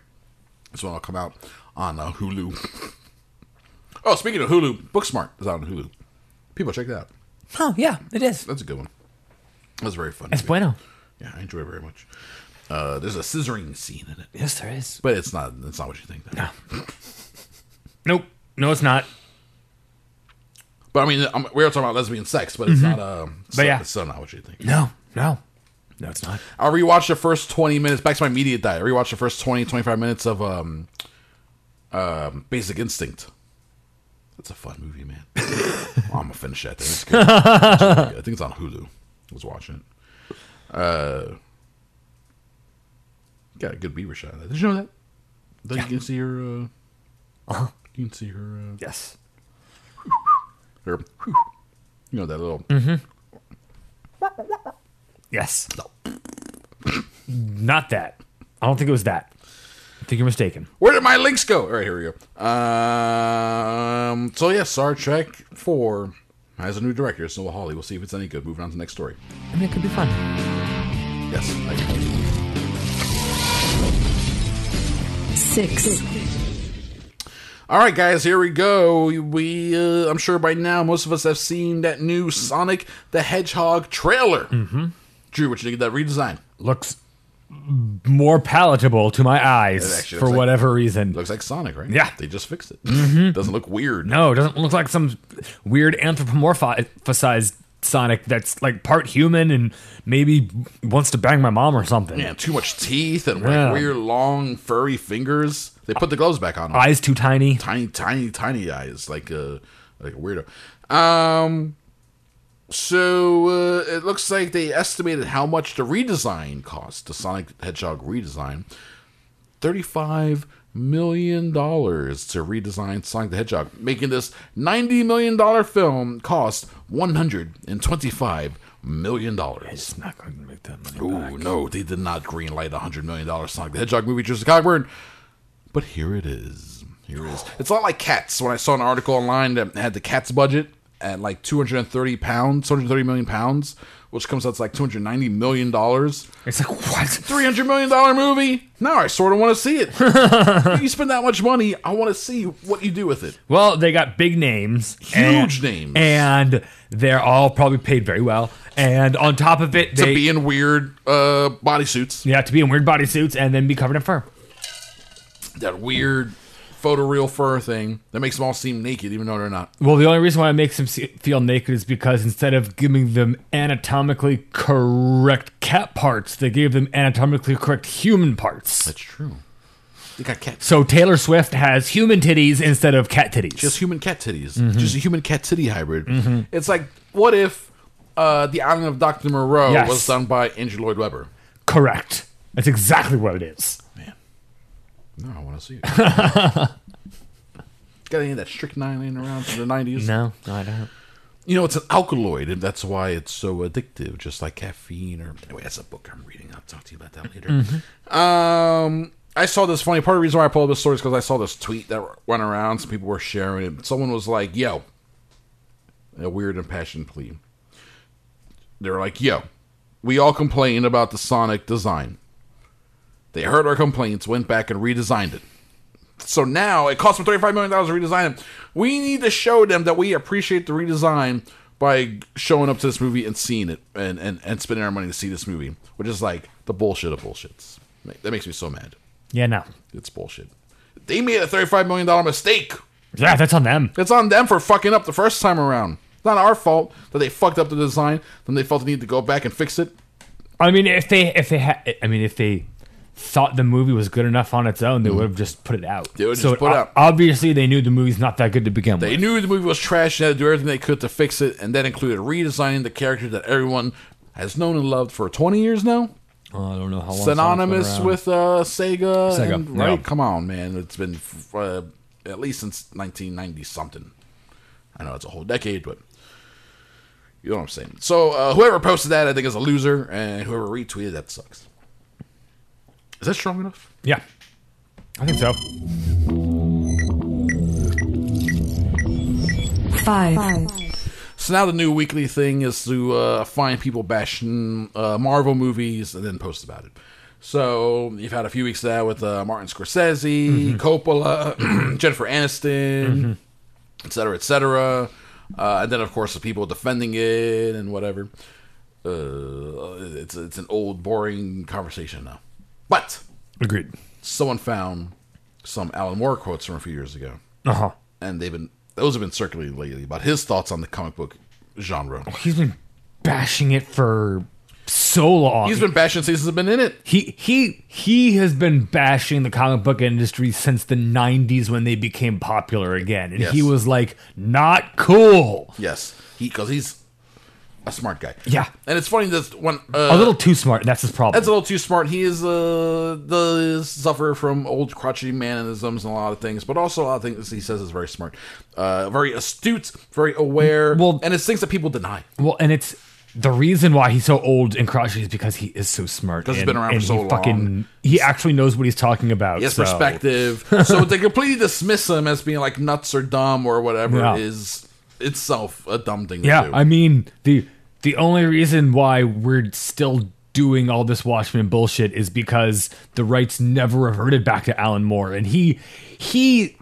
That's when I'll come out on uh, Hulu. oh, speaking of Hulu, Booksmart is out on Hulu. People check that out.
Oh, yeah, it is.
That's a good one. That's very fun.
It's bueno.
Yeah, I enjoy it very much. Uh, there's a scissoring scene in it,
Yes, there is.
but it's not. It's not what you think. Though.
No. Nope. No, it's not.
But I mean, I'm, we are talking about lesbian sex, but it's not. Um,
Mm-hmm. But
so,
yeah.
it's still not what you think.
No, no. No, it's not.
I rewatched the first 20 minutes. Back to my immediate diet. I rewatched the first 20, 25 minutes of um, um, Basic Instinct. That's a fun movie, man. I'm gonna finish that. Thing. It's good. It's really good. I think it's on Hulu. I was watching it. Uh, got a good beaver shot. of that. Did you know that? That you can see her. Uh,
Uh-huh.
You can see her. Uh,
Yes.
her. You know that little.
Mm-hmm. Yes. No. Not that. I don't think it was that. I think you're mistaken.
Where did my links go? All right, here we go. Um, so yeah, Star Trek Four has a new director, it's Noah Hawley. We'll see if it's any good. Moving on to the next story.
I mean, it could be fun.
Yes, I agree.
six,
All right, guys, here we go. We, uh, I'm sure by now most of us have seen that new Sonic the Hedgehog trailer. Mm-hmm. Drew, what you think of that redesign?
Looks more palatable to my eyes for
like-
whatever reason.
Looks like Sonic, right?
Yeah.
they just fixed it. Doesn't look weird.
No, it doesn't look like some weird anthropomorphized Sonic that's like part human and maybe wants to bang my mom or something.
Man, too much teeth and
Yeah.
like weird, long, furry fingers. They put the gloves back on.
Eyes too tiny.
tiny, tiny, tiny eyes, like a like a weirdo. Um, so uh, it looks like they estimated how much the redesign cost, the Sonic the Hedgehog redesign, thirty-five million dollars to redesign Sonic the Hedgehog, making this ninety million dollar film cost one hundred and twenty-five million dollars.
It's not going to make that money.
Oh no, they did not greenlight a hundred million dollar Sonic the Hedgehog movie, Tristan Cogburn. But here it is. Here it is. It's not like Cats. When I saw an article online that had the Cats budget at like 230 pounds, 230 million pounds, which comes out to like 290 million dollars.
It's like what?
300 million dollar movie. Now I sort of want to see it. you spend that much money, I want to see what you do with it.
Well, they got big names,
Huge
and-
names.
and they're all probably paid very well. And on top of it,
To
they
be in weird uh, bodysuits,
yeah to be in weird bodysuits and then be covered in fur.
that weird photoreal fur thing that makes them all seem naked, even though they're not.
Well, the only reason why it makes them feel naked is because instead of giving them anatomically correct cat parts, they gave them anatomically correct human parts.
That's true. They got cat
So Taylor Swift has human titties instead of cat titties.
just human cat titties,
Mm-hmm.
just a human cat titty hybrid. It's like, what if uh, the Island of Doctor Moreau
Yes.
was done by Andrew Lloyd Webber?
correct. That's exactly what it is.
No, I want to see it. got any of that strychnine laying around from the nineties?
No, no, I don't.
You know, it's an alkaloid, and that's why it's so addictive, just like caffeine. Or anyway, that's a book I'm reading. I'll talk to you about that later.
Mm-hmm.
Um, I saw this funny. Part of the reason why I pulled up this story is because I saw this tweet that went around. Some people were sharing it. Someone was like, "Yo," a weird impassioned plea. They were like, "Yo, we all complain about the Sonic design. They heard our complaints, went back and redesigned it." So now it cost them thirty-five million dollars to redesign it. We need to show them that we appreciate the redesign by showing up to this movie and seeing it and, and, and spending our money to see this movie, which is like the bullshit of bullshits. That makes me so mad.
Yeah, no.
It's bullshit. They made a thirty-five million dollar mistake.
Yeah, that's on them.
It's on them for fucking up the first time around. It's not our fault that they fucked up the design. Then they felt the need to go back and fix it.
I mean, if they if they had, I mean, if they thought the movie was good enough on its own, they would have just put it out.
They would've
so
just put it out.
Obviously, they knew the movie's not that good to begin with.
They
with.
knew the movie was trash. And had to do everything they could to fix it, and that included redesigning the character that everyone has known and loved for twenty years now.
Oh, I don't know how long.
synonymous
Sonic's been around.
with uh, Sega.
Sega,
and- right?
yeah.
Come on, man. It's been uh, at least since 1990 something. I know it's a whole decade, but you know what I'm saying. So uh, whoever posted that, I think, is a loser, and whoever retweeted that sucks. Is that strong enough?
Yeah, I think so.
Five.
So now the new weekly thing is to uh, find people bashing uh, Marvel movies and then post about it. So you've had a few weeks of that with uh, Martin Scorsese, Coppola, Jennifer Aniston, etc., cetera, et cetera. Uh, and then, of course, the people defending it and whatever. Uh, it's it's an old, boring conversation now. But
Agreed.
someone found some Alan Moore quotes from a few years ago,
Uh huh.
and they've been those have been circulating lately about his thoughts on the comic book genre.
Oh, He's been bashing it for so long.
He's been bashing since he's been in it.
he he he has been bashing the comic book industry since the 90s when they became popular again and
Yes.
he was like not cool
Yes, he because he's a smart guy.
Yeah.
and it's funny that when uh,
a little too smart that's his problem
That's a little too smart. He is uh the suffer from old crotchety manisms and a lot of things, but also a lot of things he says is very smart, uh, very astute, very aware.
Well-
and it's things that people deny.
well and it's the reason why he's so old and crotchety is because he is so smart
'Cause he's been around for so
he
long.
fucking he actually knows what he's talking about
has
so-
perspective, so to completely dismiss him as being like nuts or dumb or whatever
Yeah.
is itself a dumb thing.
yeah
to do.
i mean the the only reason why we're still doing all this watchmen bullshit is because the rights never reverted back to alan moore and he he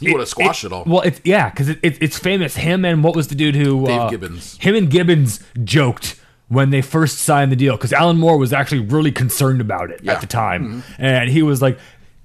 he would have squashed it, all.
Well, it's yeah, because it, it, it's famous. Him and what was the dude who
Dave
uh,
Gibbons.
Him and Gibbons joked when they first signed the deal because Alan Moore was actually really concerned about it
Yeah. Mm-hmm.
at the time, and he was like.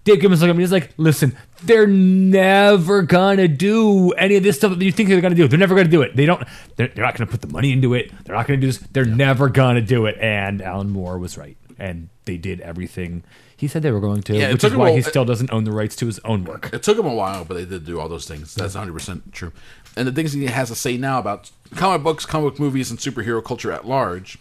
Dave Gibbons looked at me. He's like, "Listen, they're never gonna do any of this stuff that you think they're gonna do. They're never gonna do it. They don't. They're, they're not gonna put the money into it. They're not gonna do this. They're never gonna do it." And Alan Moore was right, and they did everything he said they were going to,
Yeah,
which is why he still doesn't own the rights to his own work.
It took him a while, but they did do all those things. That's 100% true. And the things he has to say now about comic books, comic book movies, and superhero culture at large,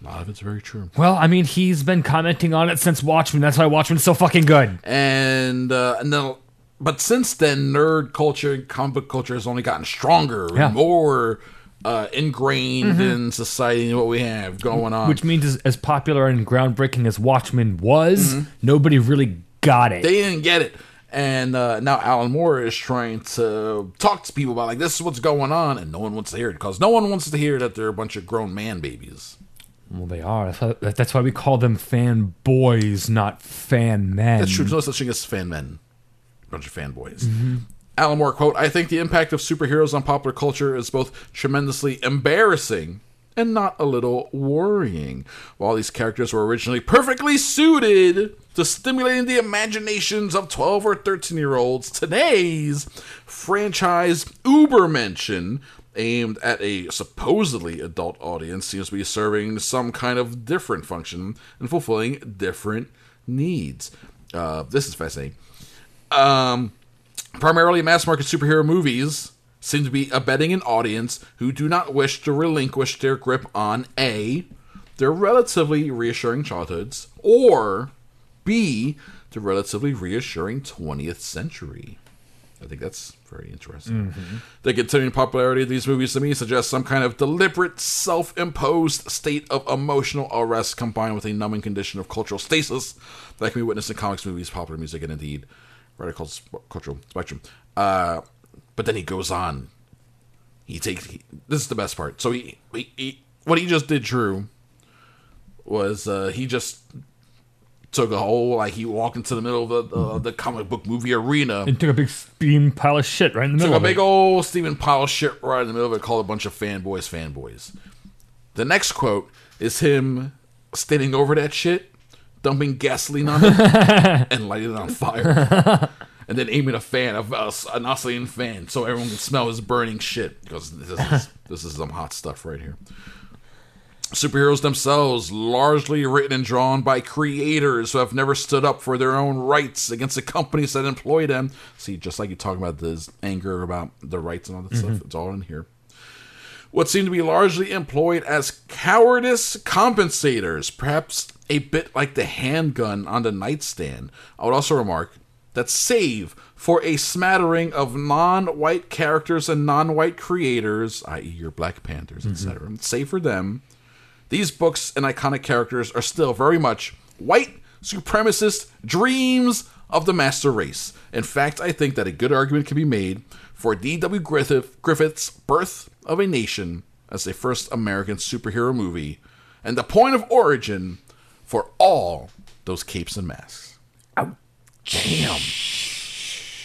a lot of it's very true.
Well, I mean, he's been commenting on it since Watchmen. That's why Watchmen's so fucking good.
And uh, and then, but since then, nerd culture and comic book culture has only gotten stronger
Yeah.
and more uh, ingrained in society and what we have going on.
Which means, as, as popular and groundbreaking as Watchmen was, nobody really got it.
they didn't get it. And uh, now Alan Moore is trying to talk to people about like this is what's going on, and no one wants to hear it because no one wants to hear that they're a bunch of grown man babies.
Well, they are. That's why, that- that's why we call them fan boys, not fan men.
That's true. There's no such thing as fan men. A bunch of fanboys. Mm-hmm. Alan Moore quote, I think the impact of superheroes on popular culture is both tremendously embarrassing and not a little worrying. While these characters were originally perfectly suited to stimulating the imaginations of 12 or 13 year olds, today's franchise Ubermenschen aimed at a supposedly adult audience seems to be serving some kind of different function and fulfilling different needs. Uh, this is fascinating. Um, primarily mass market superhero movies seem to be abetting an audience who do not wish to relinquish their grip on A, their relatively reassuring childhoods, or B, the relatively reassuring 20th century. I think that's very interesting. The continuing popularity of these movies to me suggests some kind of deliberate, self imposed state of emotional arrest combined with a numbing condition of cultural stasis that can be witnessed in comics, movies, popular music, and indeed radical sp- cultural spectrum. Uh, but then he goes on. He takes. He, this is the best part. So he, he, he what he just did, Drew, was uh, he just took a whole like he walked into the middle of the uh, the comic book movie arena
and took a big steam pile of shit right in the middle
took a big
it.
old Stephen pile of shit right in the middle of it, called a bunch of fanboys fanboys. The next quote is him standing over that shit, dumping gasoline on it, and lighting it on fire. and then aiming a fan, a, a, an oscillating fan, so everyone can smell his burning shit. Because this is, this is some hot stuff right here. Superheroes themselves, largely written and drawn by creators who have never stood up for their own rights against the companies that employ them. See, just like you talk about this anger about the rights and all that mm-hmm. stuff, it's all in here. What seem to be largely employed as cowardice compensators, perhaps a bit like the handgun on the nightstand. I would also remark that save for a smattering of non-white characters and non-white creators, i.e., your Black Panthers, etc. Mm-hmm. Save for them, these books and iconic characters are still very much white supremacist dreams of the master race. In fact, I think that a good argument can be made for D.W. Griffith, Griffith's Birth of a Nation as the first American superhero movie and the point of origin for all those capes and masks. Damn.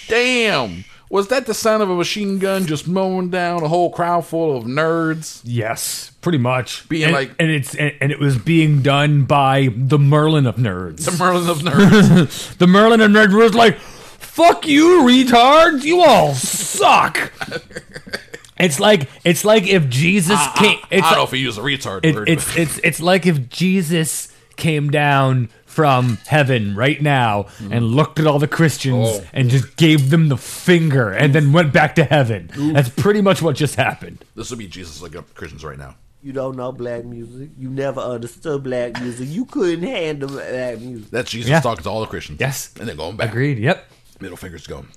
Damn. Was that the sound of a machine gun just mowing down a whole crowd full of nerds?
Yes, pretty much.
Being
and,
like-
and it's and, and it was being done by the Merlin of nerds.
The Merlin of nerds.
the Merlin of nerds was like, "Fuck you, retards! You all suck." it's like it's like if Jesus ah, ah, came.
I
It's
don't know if he used a retard
it,
word.
it's
but-
it's it's like if Jesus came down from heaven right now and looked at all the Christians
Oh.
and just gave them the finger and then went back to heaven. That's pretty much what just happened.
this would be Jesus looking up Christians right now.
You don't know black music. You never understood black music. You couldn't handle black music.
That's Jesus
Yeah.
talking to all the Christians.
Yes.
And then going back.
Agreed. Yep.
Middle fingers going.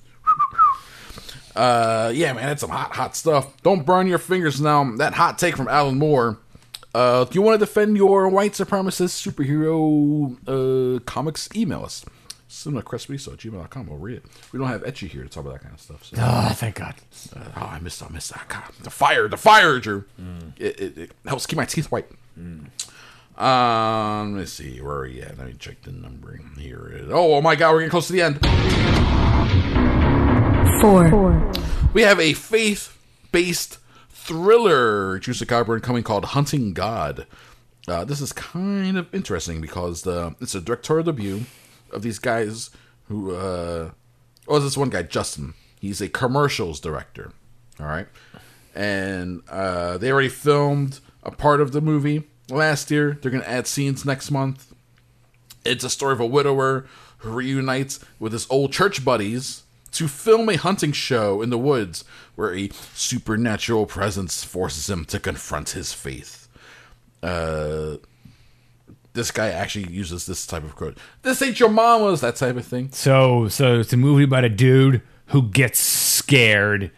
Uh, yeah, man, that's some hot, hot stuff. Don't burn your fingers now. That hot take from Alan Moore. Uh, if you want to defend your white supremacist superhero uh, comics, email us. CinemaCrestReso at gmail.com. We'll read it. We don't have Etchy here to talk about that kind of stuff. So.
Oh, thank God.
Uh, oh, I missed, I missed that. God, the fire, the fire, Drew. It, it, it helps keep my teeth white. Um, let's see, where are you at? Let me check the numbering. Here it is. Oh, oh my God, we're getting close to the end.
four,
We have a faith-based thriller, Juicy Coburn, coming called Hunting God. Uh, this is kind of interesting because the it's a directorial debut of these guys who. Uh, oh, this one guy, Justin. He's a commercials director. All right, and uh, they already filmed a part of the movie last year. They're going to add scenes next month. It's a story of a widower who reunites with his old church buddies to film a hunting show in the woods where a supernatural presence forces him to confront his faith. Uh, this guy actually uses this type of quote. This ain't your mama's, that type of thing.
So, so it's a movie about a dude who gets scared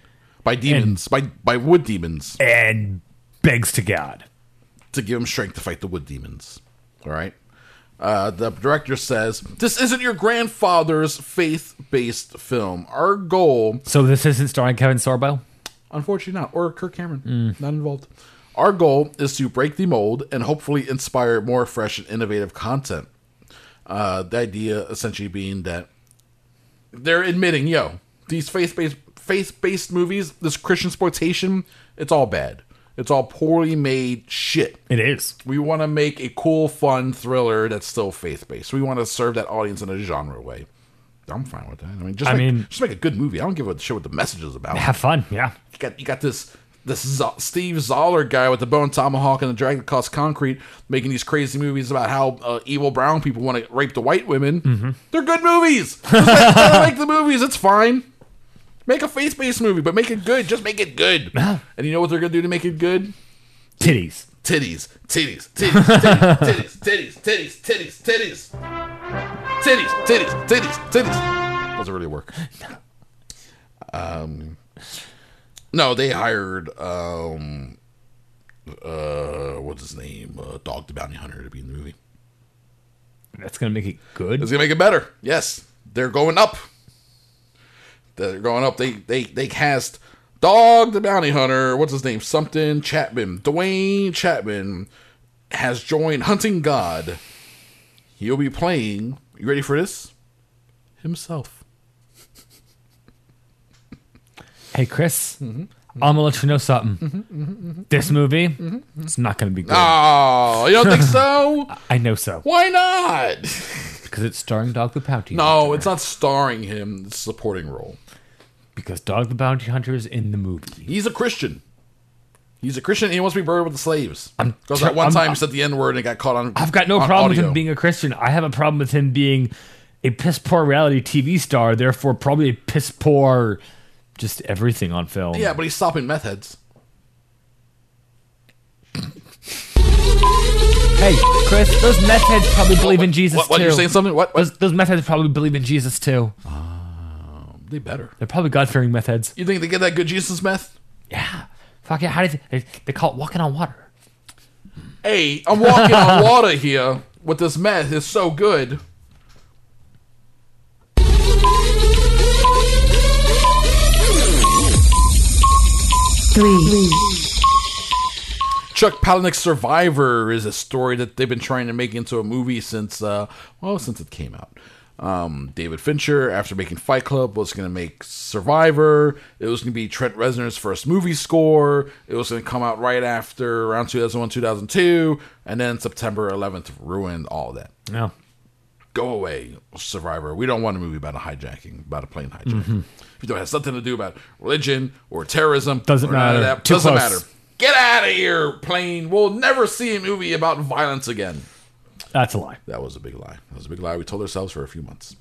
By demons, by by wood demons,
and begs to God.
to give him strength to fight the wood demons. All right. Uh, the director says, This isn't your grandfather's faith based film. Our goal
So this isn't starring Kevin Sorbo.
Unfortunately, not. Or Kirk Cameron. Not involved. Our goal is to break the mold and hopefully inspire more fresh and innovative content. Uh, the idea essentially being that they're admitting, yo, these faith based faith based movies, this Christian exploitation, it's all bad. It's all poorly made shit.
It is.
We want to make a cool, fun thriller that's still faith based. We want to serve that audience in a genre way. I'm fine with that. I mean, just
I
make,
mean-
just make a good movie. I don't give a shit what the message is about.
Have fun. Yeah.
You got you got this this Z- Steve Zahler guy with the bone tomahawk and the Dragged Across Concrete, making these crazy movies about how uh, evil brown people want to rape the white women.
Mm-hmm.
They're good movies. Just make, make the movies. It's fine. Make a faith based movie, but make it good. Just make it good. and you know what they're gonna do to make it good?
Titties.
Titties, titties, titties, titties, titties, titties, titties, titties, titties, titties, titties, titties, titties. Doesn't really work. Um, no, they hired um, uh, what's his name? Uh, Dog the Bounty Hunter to be in the movie.
That's gonna make it good.
It's gonna make it better. Yes, they're going up. They're going up. They they they cast Dog the Bounty Hunter. What's his name? Something Chapman. Dwayne Chapman has joined Hunting God. He'll be playing. You ready for this? Himself.
Hey, Chris.
Mm-hmm.
I'm gonna let you know something. Mm-hmm, mm-hmm, mm-hmm. This movie, it's not gonna be good.
Oh, you don't think so?
I know so
Why not?
because it's starring Dog the Bounty.
No,
Hunter.
it's not starring him. It's a supporting role.
Because Dog the Bounty Hunter is in the movie.
He's a Christian. He's a Christian and he wants to be buried with the slaves. Because that one
I'm-
time he said the N word and got caught on.
I've got no problem with him being a Christian. I have a problem with him being a piss poor reality TV star. Therefore, probably a piss poor, just everything on film.
Yeah, but he's stopping meth heads.
Hey, Chris, those meth heads probably believe in Jesus
What? what
too.
you're saying something? What? what?
Those, those meth heads probably believe in Jesus too. Ah.
They better.
They're probably God fearing meth heads.
You think they get that good Jesus meth?
Yeah. Fuck yeah. How do you they, they call it walking on water?
Hey, I'm walking on water here with this meth. It's so good.
Three.
Chuck Palahniuk's Survivor is a story that they've been trying to make into a movie since, uh, well, since it came out. Um, David Fincher, after making Fight Club, was going to make Survivor. It was going to be Trent Reznor's first movie score. It was going to come out right after around 2001, 2002, and then September 11th ruined all that.
No.
Go away, Survivor. We don't want a movie about a hijacking, about a plane hijacking. If it have something to do about religion or terrorism,
Doesn't
or
matter.
that, doesn't
close.
matter. Get out of here, plane. We'll never see a movie about violence again.
That's a lie.
That was a big lie. That was a big lie we told ourselves for a few months.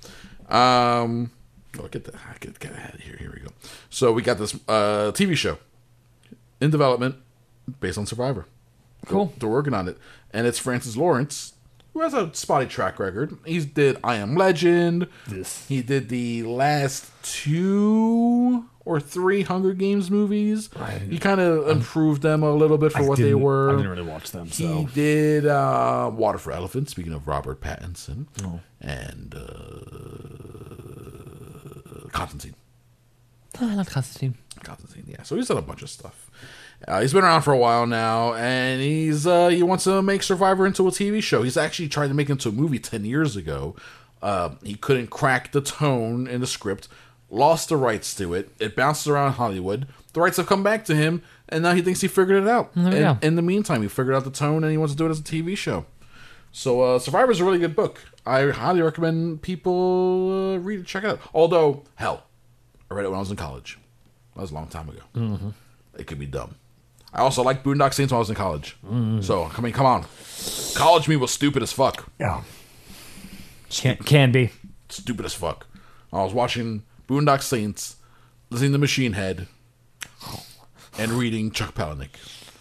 Um, oh, get the get, get ahead here. Here we go. So we got this uh, TV show in development based on Survivor.
Cool.
They're working on it, and it's Francis Lawrence, who has a spotty track record. He did I Am Legend.
This.
He did the last two or three Hunger Games movies. He kind of improved them a little bit for
I
what they were.
I didn't really watch them,
He
so.
did uh, Water for Elephants. Speaking of Robert Pattinson
Oh.
and uh, Constantine.
Oh, I love Constantine.
Constantine, yeah. So he's done a bunch of stuff. Uh, he's been around for a while now, and he's uh, he wants to make Survivor into a TV show. He's actually tried to make it into a movie ten years ago. Uh, he couldn't crack the tone in the script, lost the rights to it. It bounced around Hollywood. The rights have come back to him, and now he thinks he figured it out.
There
And in the meantime, he figured out the tone, and he wants to do it as a TV show. So uh, Survivor is a really good book. I highly recommend people uh, read it, check it out. Although, hell, I read it when I was in college. That was a long time ago. Mm-hmm. It could be dumb. I also liked Boondock Saints when I was in college. So, I mean, come on. College me was stupid as fuck.
Yeah. Can, can be.
Stupid as fuck. I was watching Boondock Saints, listening to Machine Head, and reading Chuck Palahniuk.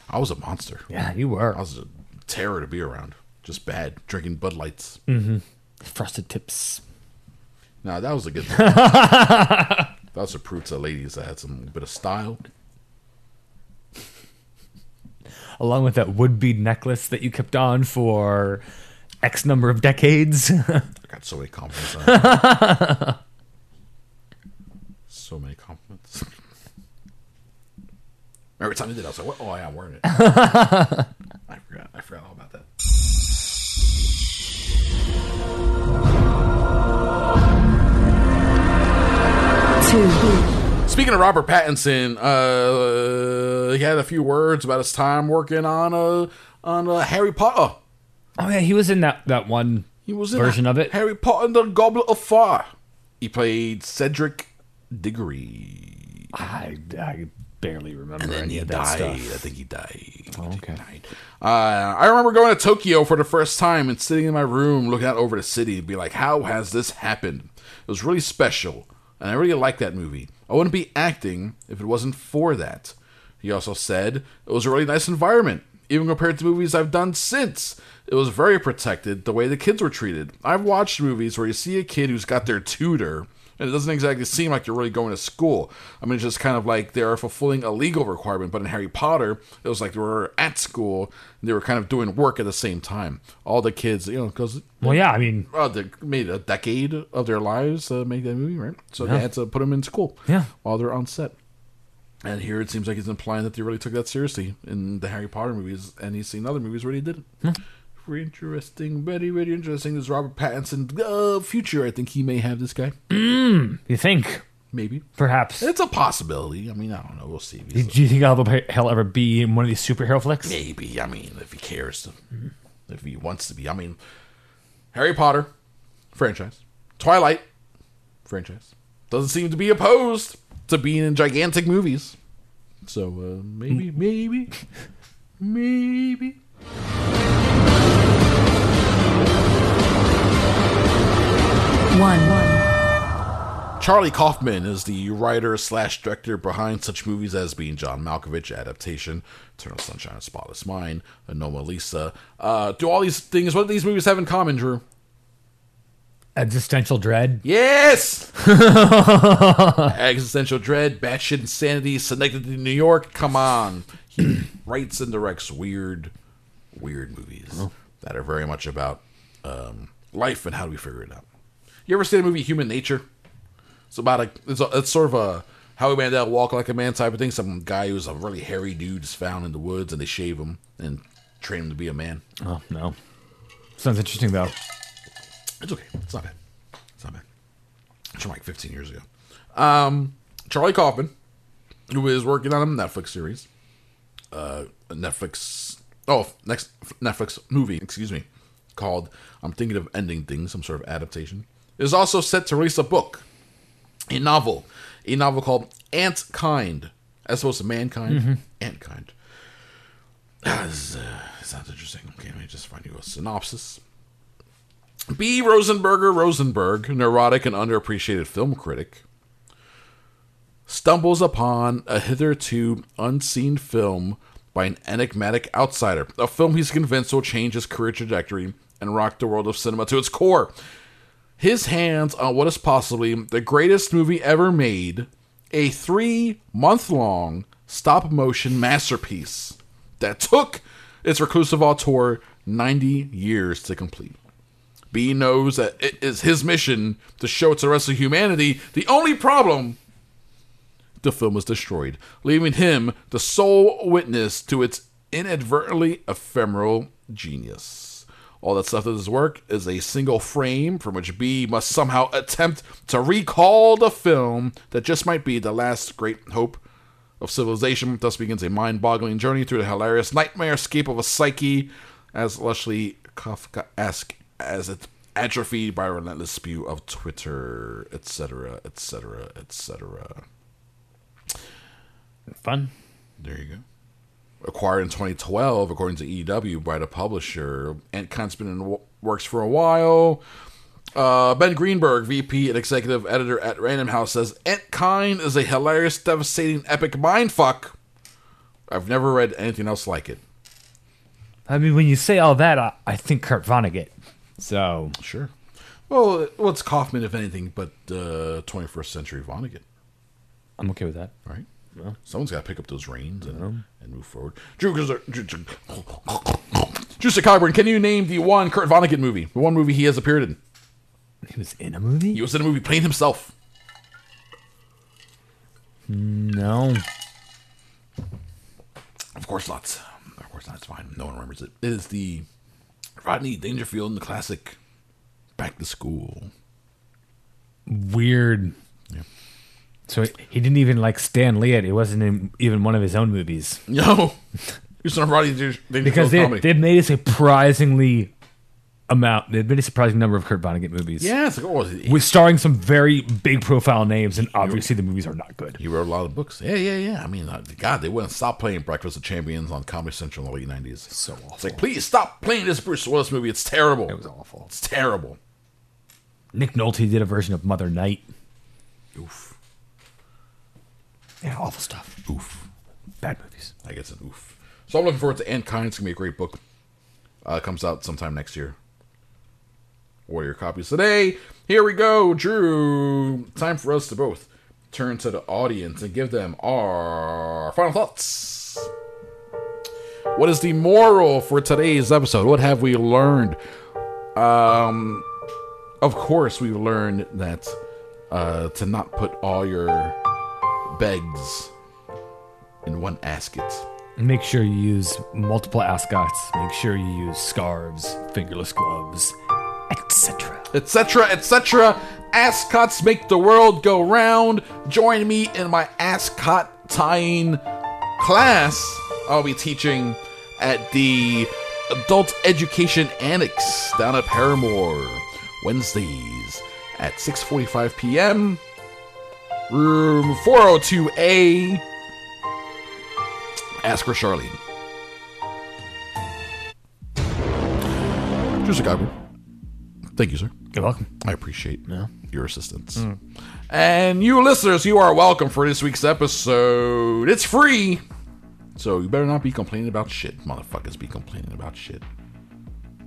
I was a monster.
Yeah, you were.
I was a terror to be around. Just bad. Drinking Bud Lights. Mm-hmm.
Frosted tips.
No, that was a good thing. that was a proof to ladies that had some bit of style.
Along with that would be necklace that you kept on for X number of decades.
I got so many compliments on it. so many compliments. Every time I did, I was like, what? oh, yeah, I'm wearing it. I forgot. I forgot all about that.
Two.
Speaking of Robert Pattinson, uh, he had a few words about his time working on a on a Harry Potter.
oh yeah, he was in that, that one
He was in
version of it.
Harry Potter and the Goblet of Fire. He played Cedric Diggory.
I, I barely remember
And then
any
he
of that
died.
stuff.
I think he died.
Oh, okay.
Died. Uh, I remember going to Tokyo for the first time and sitting in my room looking out over the city and be like, how has this happened? It was really special. And I really liked that movie. I wouldn't be acting if it wasn't for that. He also said it was a really nice environment, even compared to movies I've done since. It was very protected the way the kids were treated. I've watched movies where you see a kid who's got their tutor, and it doesn't exactly seem like you're really going to school. I mean, it's just kind of like they're fulfilling a legal requirement. But in Harry Potter, it was like they were at school and they were kind of doing work at the same time. All the kids, you know, because
Well, yeah, I mean,
well, they made a decade of their lives to make that movie, right? So they had to put them in school
Yeah.
while they're on set. And here it seems like he's implying that they really took that seriously in the Harry Potter movies, and he's seen other movies where he didn't. Very interesting, very, very interesting. This Robert Pattinson uh, future. I think he may have this guy.
you think
Maybe
perhaps?
it's a possibility. I mean, I don't know. We'll see.
Do you think he'll ever, be in one of these superhero flicks?
Maybe. I mean, if he cares to, if he wants to be. I mean, Harry Potter franchise, Twilight franchise doesn't seem to be opposed to being in gigantic movies. So uh, maybe, maybe, maybe.
One.
Charlie Kaufman is the writer slash director behind such movies as being John Malkovich adaptation, Eternal Sunshine of the Spotless Mind, Anomalisa. Uh, do all these things? What do these movies have in common, Drew?
Existential dread.
Yes! Existential dread, batshit insanity, connected to New York. Come on. He writes and directs weird, weird movies that are very much about um, life and how do we figure it out. You ever seen the movie Human Nature? It's about a it's, a, it's sort of a Howie Mandel walk like a man type of thing. Some guy who's a really hairy dude is found in the woods and they shave him and train him to be a man.
Oh no. Sounds interesting though.
It's okay. It's not bad. It's not bad. It's from like 15 years ago. Um, Charlie Kaufman, who is working on a Netflix series, uh, Netflix, oh, next Netflix movie, excuse me, called I'm Thinking of Ending Things, some sort of adaptation, is also set to release a book, a novel, a novel called Antkind, as opposed to Mankind, Antkind. Ah, uh, sounds interesting. Okay, let me just find you a synopsis. B. Rosenberger Rosenberg, neurotic and underappreciated film critic, stumbles upon a hitherto unseen film by an enigmatic outsider, a film he's convinced will change his career trajectory and rock the world of cinema to its core. His hands on what is possibly the greatest movie ever made, a three month long stop motion masterpiece that took its reclusive auteur 90 years to complete. B knows that it is his mission to show to the rest of humanity. The only problem the film was destroyed, leaving him the sole witness to its inadvertently ephemeral genius. All that's left of his work is a single frame from which B must somehow attempt to recall the film that just might be the last great hope of civilization. Thus begins a mind boggling journey through the hilarious nightmare escape of a psyche as lushly Kafka esque as it's atrophied by a relentless spew of Twitter, etc., etc., etc.
Fun.
There you go. Acquired in 2012, according to EW by the publisher. Antkind's been in w- works for a while. Uh, ben Greenberg, VP and executive editor at Random House, says Antkind is a hilarious, devastating, epic mindfuck. I've never read anything else like it.
I mean, when you say all that, I, I think Kurt Vonnegut. So
Sure. Well, what's Kaufman, if anything, but uh, 21st century Vonnegut,
I'm okay with that.
right? Someone's got to pick up those reins and, and move forward. Drew, Drew Coburn, can you name the one Kurt Vonnegut movie? The one movie he has appeared in?
He was in a movie?
He was in a movie playing himself.
no.
Of course not. Of course not. It's fine. No one remembers it. It is the Rodney Dangerfield in the classic Back to School.
Weird. So he, didn't even like Stan Lee it. It wasn't in even one of his own movies.
No. He's on Rodney Dangerfield
Because they,
comedy.
they've made a surprisingly amount, they've made a surprising number of Kurt Vonnegut movies.
yeah, it's like, oh, he,
With starring some very big profile names, and obviously the movies are not good.
he wrote a lot of books. Yeah, yeah, yeah. I mean, uh, God, they wouldn't stop playing Breakfast of Champions on Comedy Central in the late 90s.
So awful.
It's like, please stop playing this Bruce Willis movie. It's terrible.
It was awful.
It's terrible.
Nick Nolte did a version of Mother Night.
Oof.
Yeah, awful stuff.
Oof.
Bad movies.
I guess an oof. So I'm looking forward to Antkind. It's to be a great book. Uh, comes out sometime next year. Your copies today. Here we go, Drew. Time for us to both turn to the audience and give them our final thoughts. What is the moral for today's episode? What have we learned? Um, of course, we've learned that uh, to not put all your bags in one asket.
Make sure you use multiple ascots. Make sure you use scarves, fingerless gloves, etc.
etc., etc. Ascots make the world go round. Join me in my ascot tying class. I'll be teaching at the Adult Education Annex down at Paramore Wednesdays at 6:45 p.m. Room 402A. Ask for Charlene. Just a guy. Thank you, sir.
You're welcome.
I appreciate your assistance. Hmm. And you listeners, you are welcome for this week's episode. It's free. So you better not be complaining about shit. Motherfuckers be complaining about shit.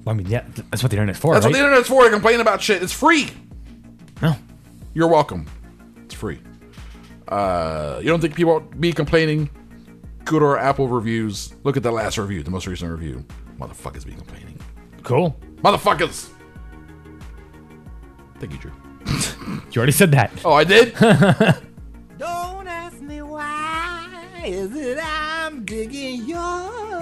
I mean, yeah, that's what the internet's for,
That's
right?
what the internet's for. Complain about shit. It's free.
no.
You're welcome. It's free. Uh, you don't think people won't be complaining? Go to our Apple reviews. Look at the last review, the most recent review. Motherfuckers be complaining.
Cool.
Motherfuckers. Thank you, Drew.
You already said that.
Oh, I did.
Don't ask me why. Is it I'm digging your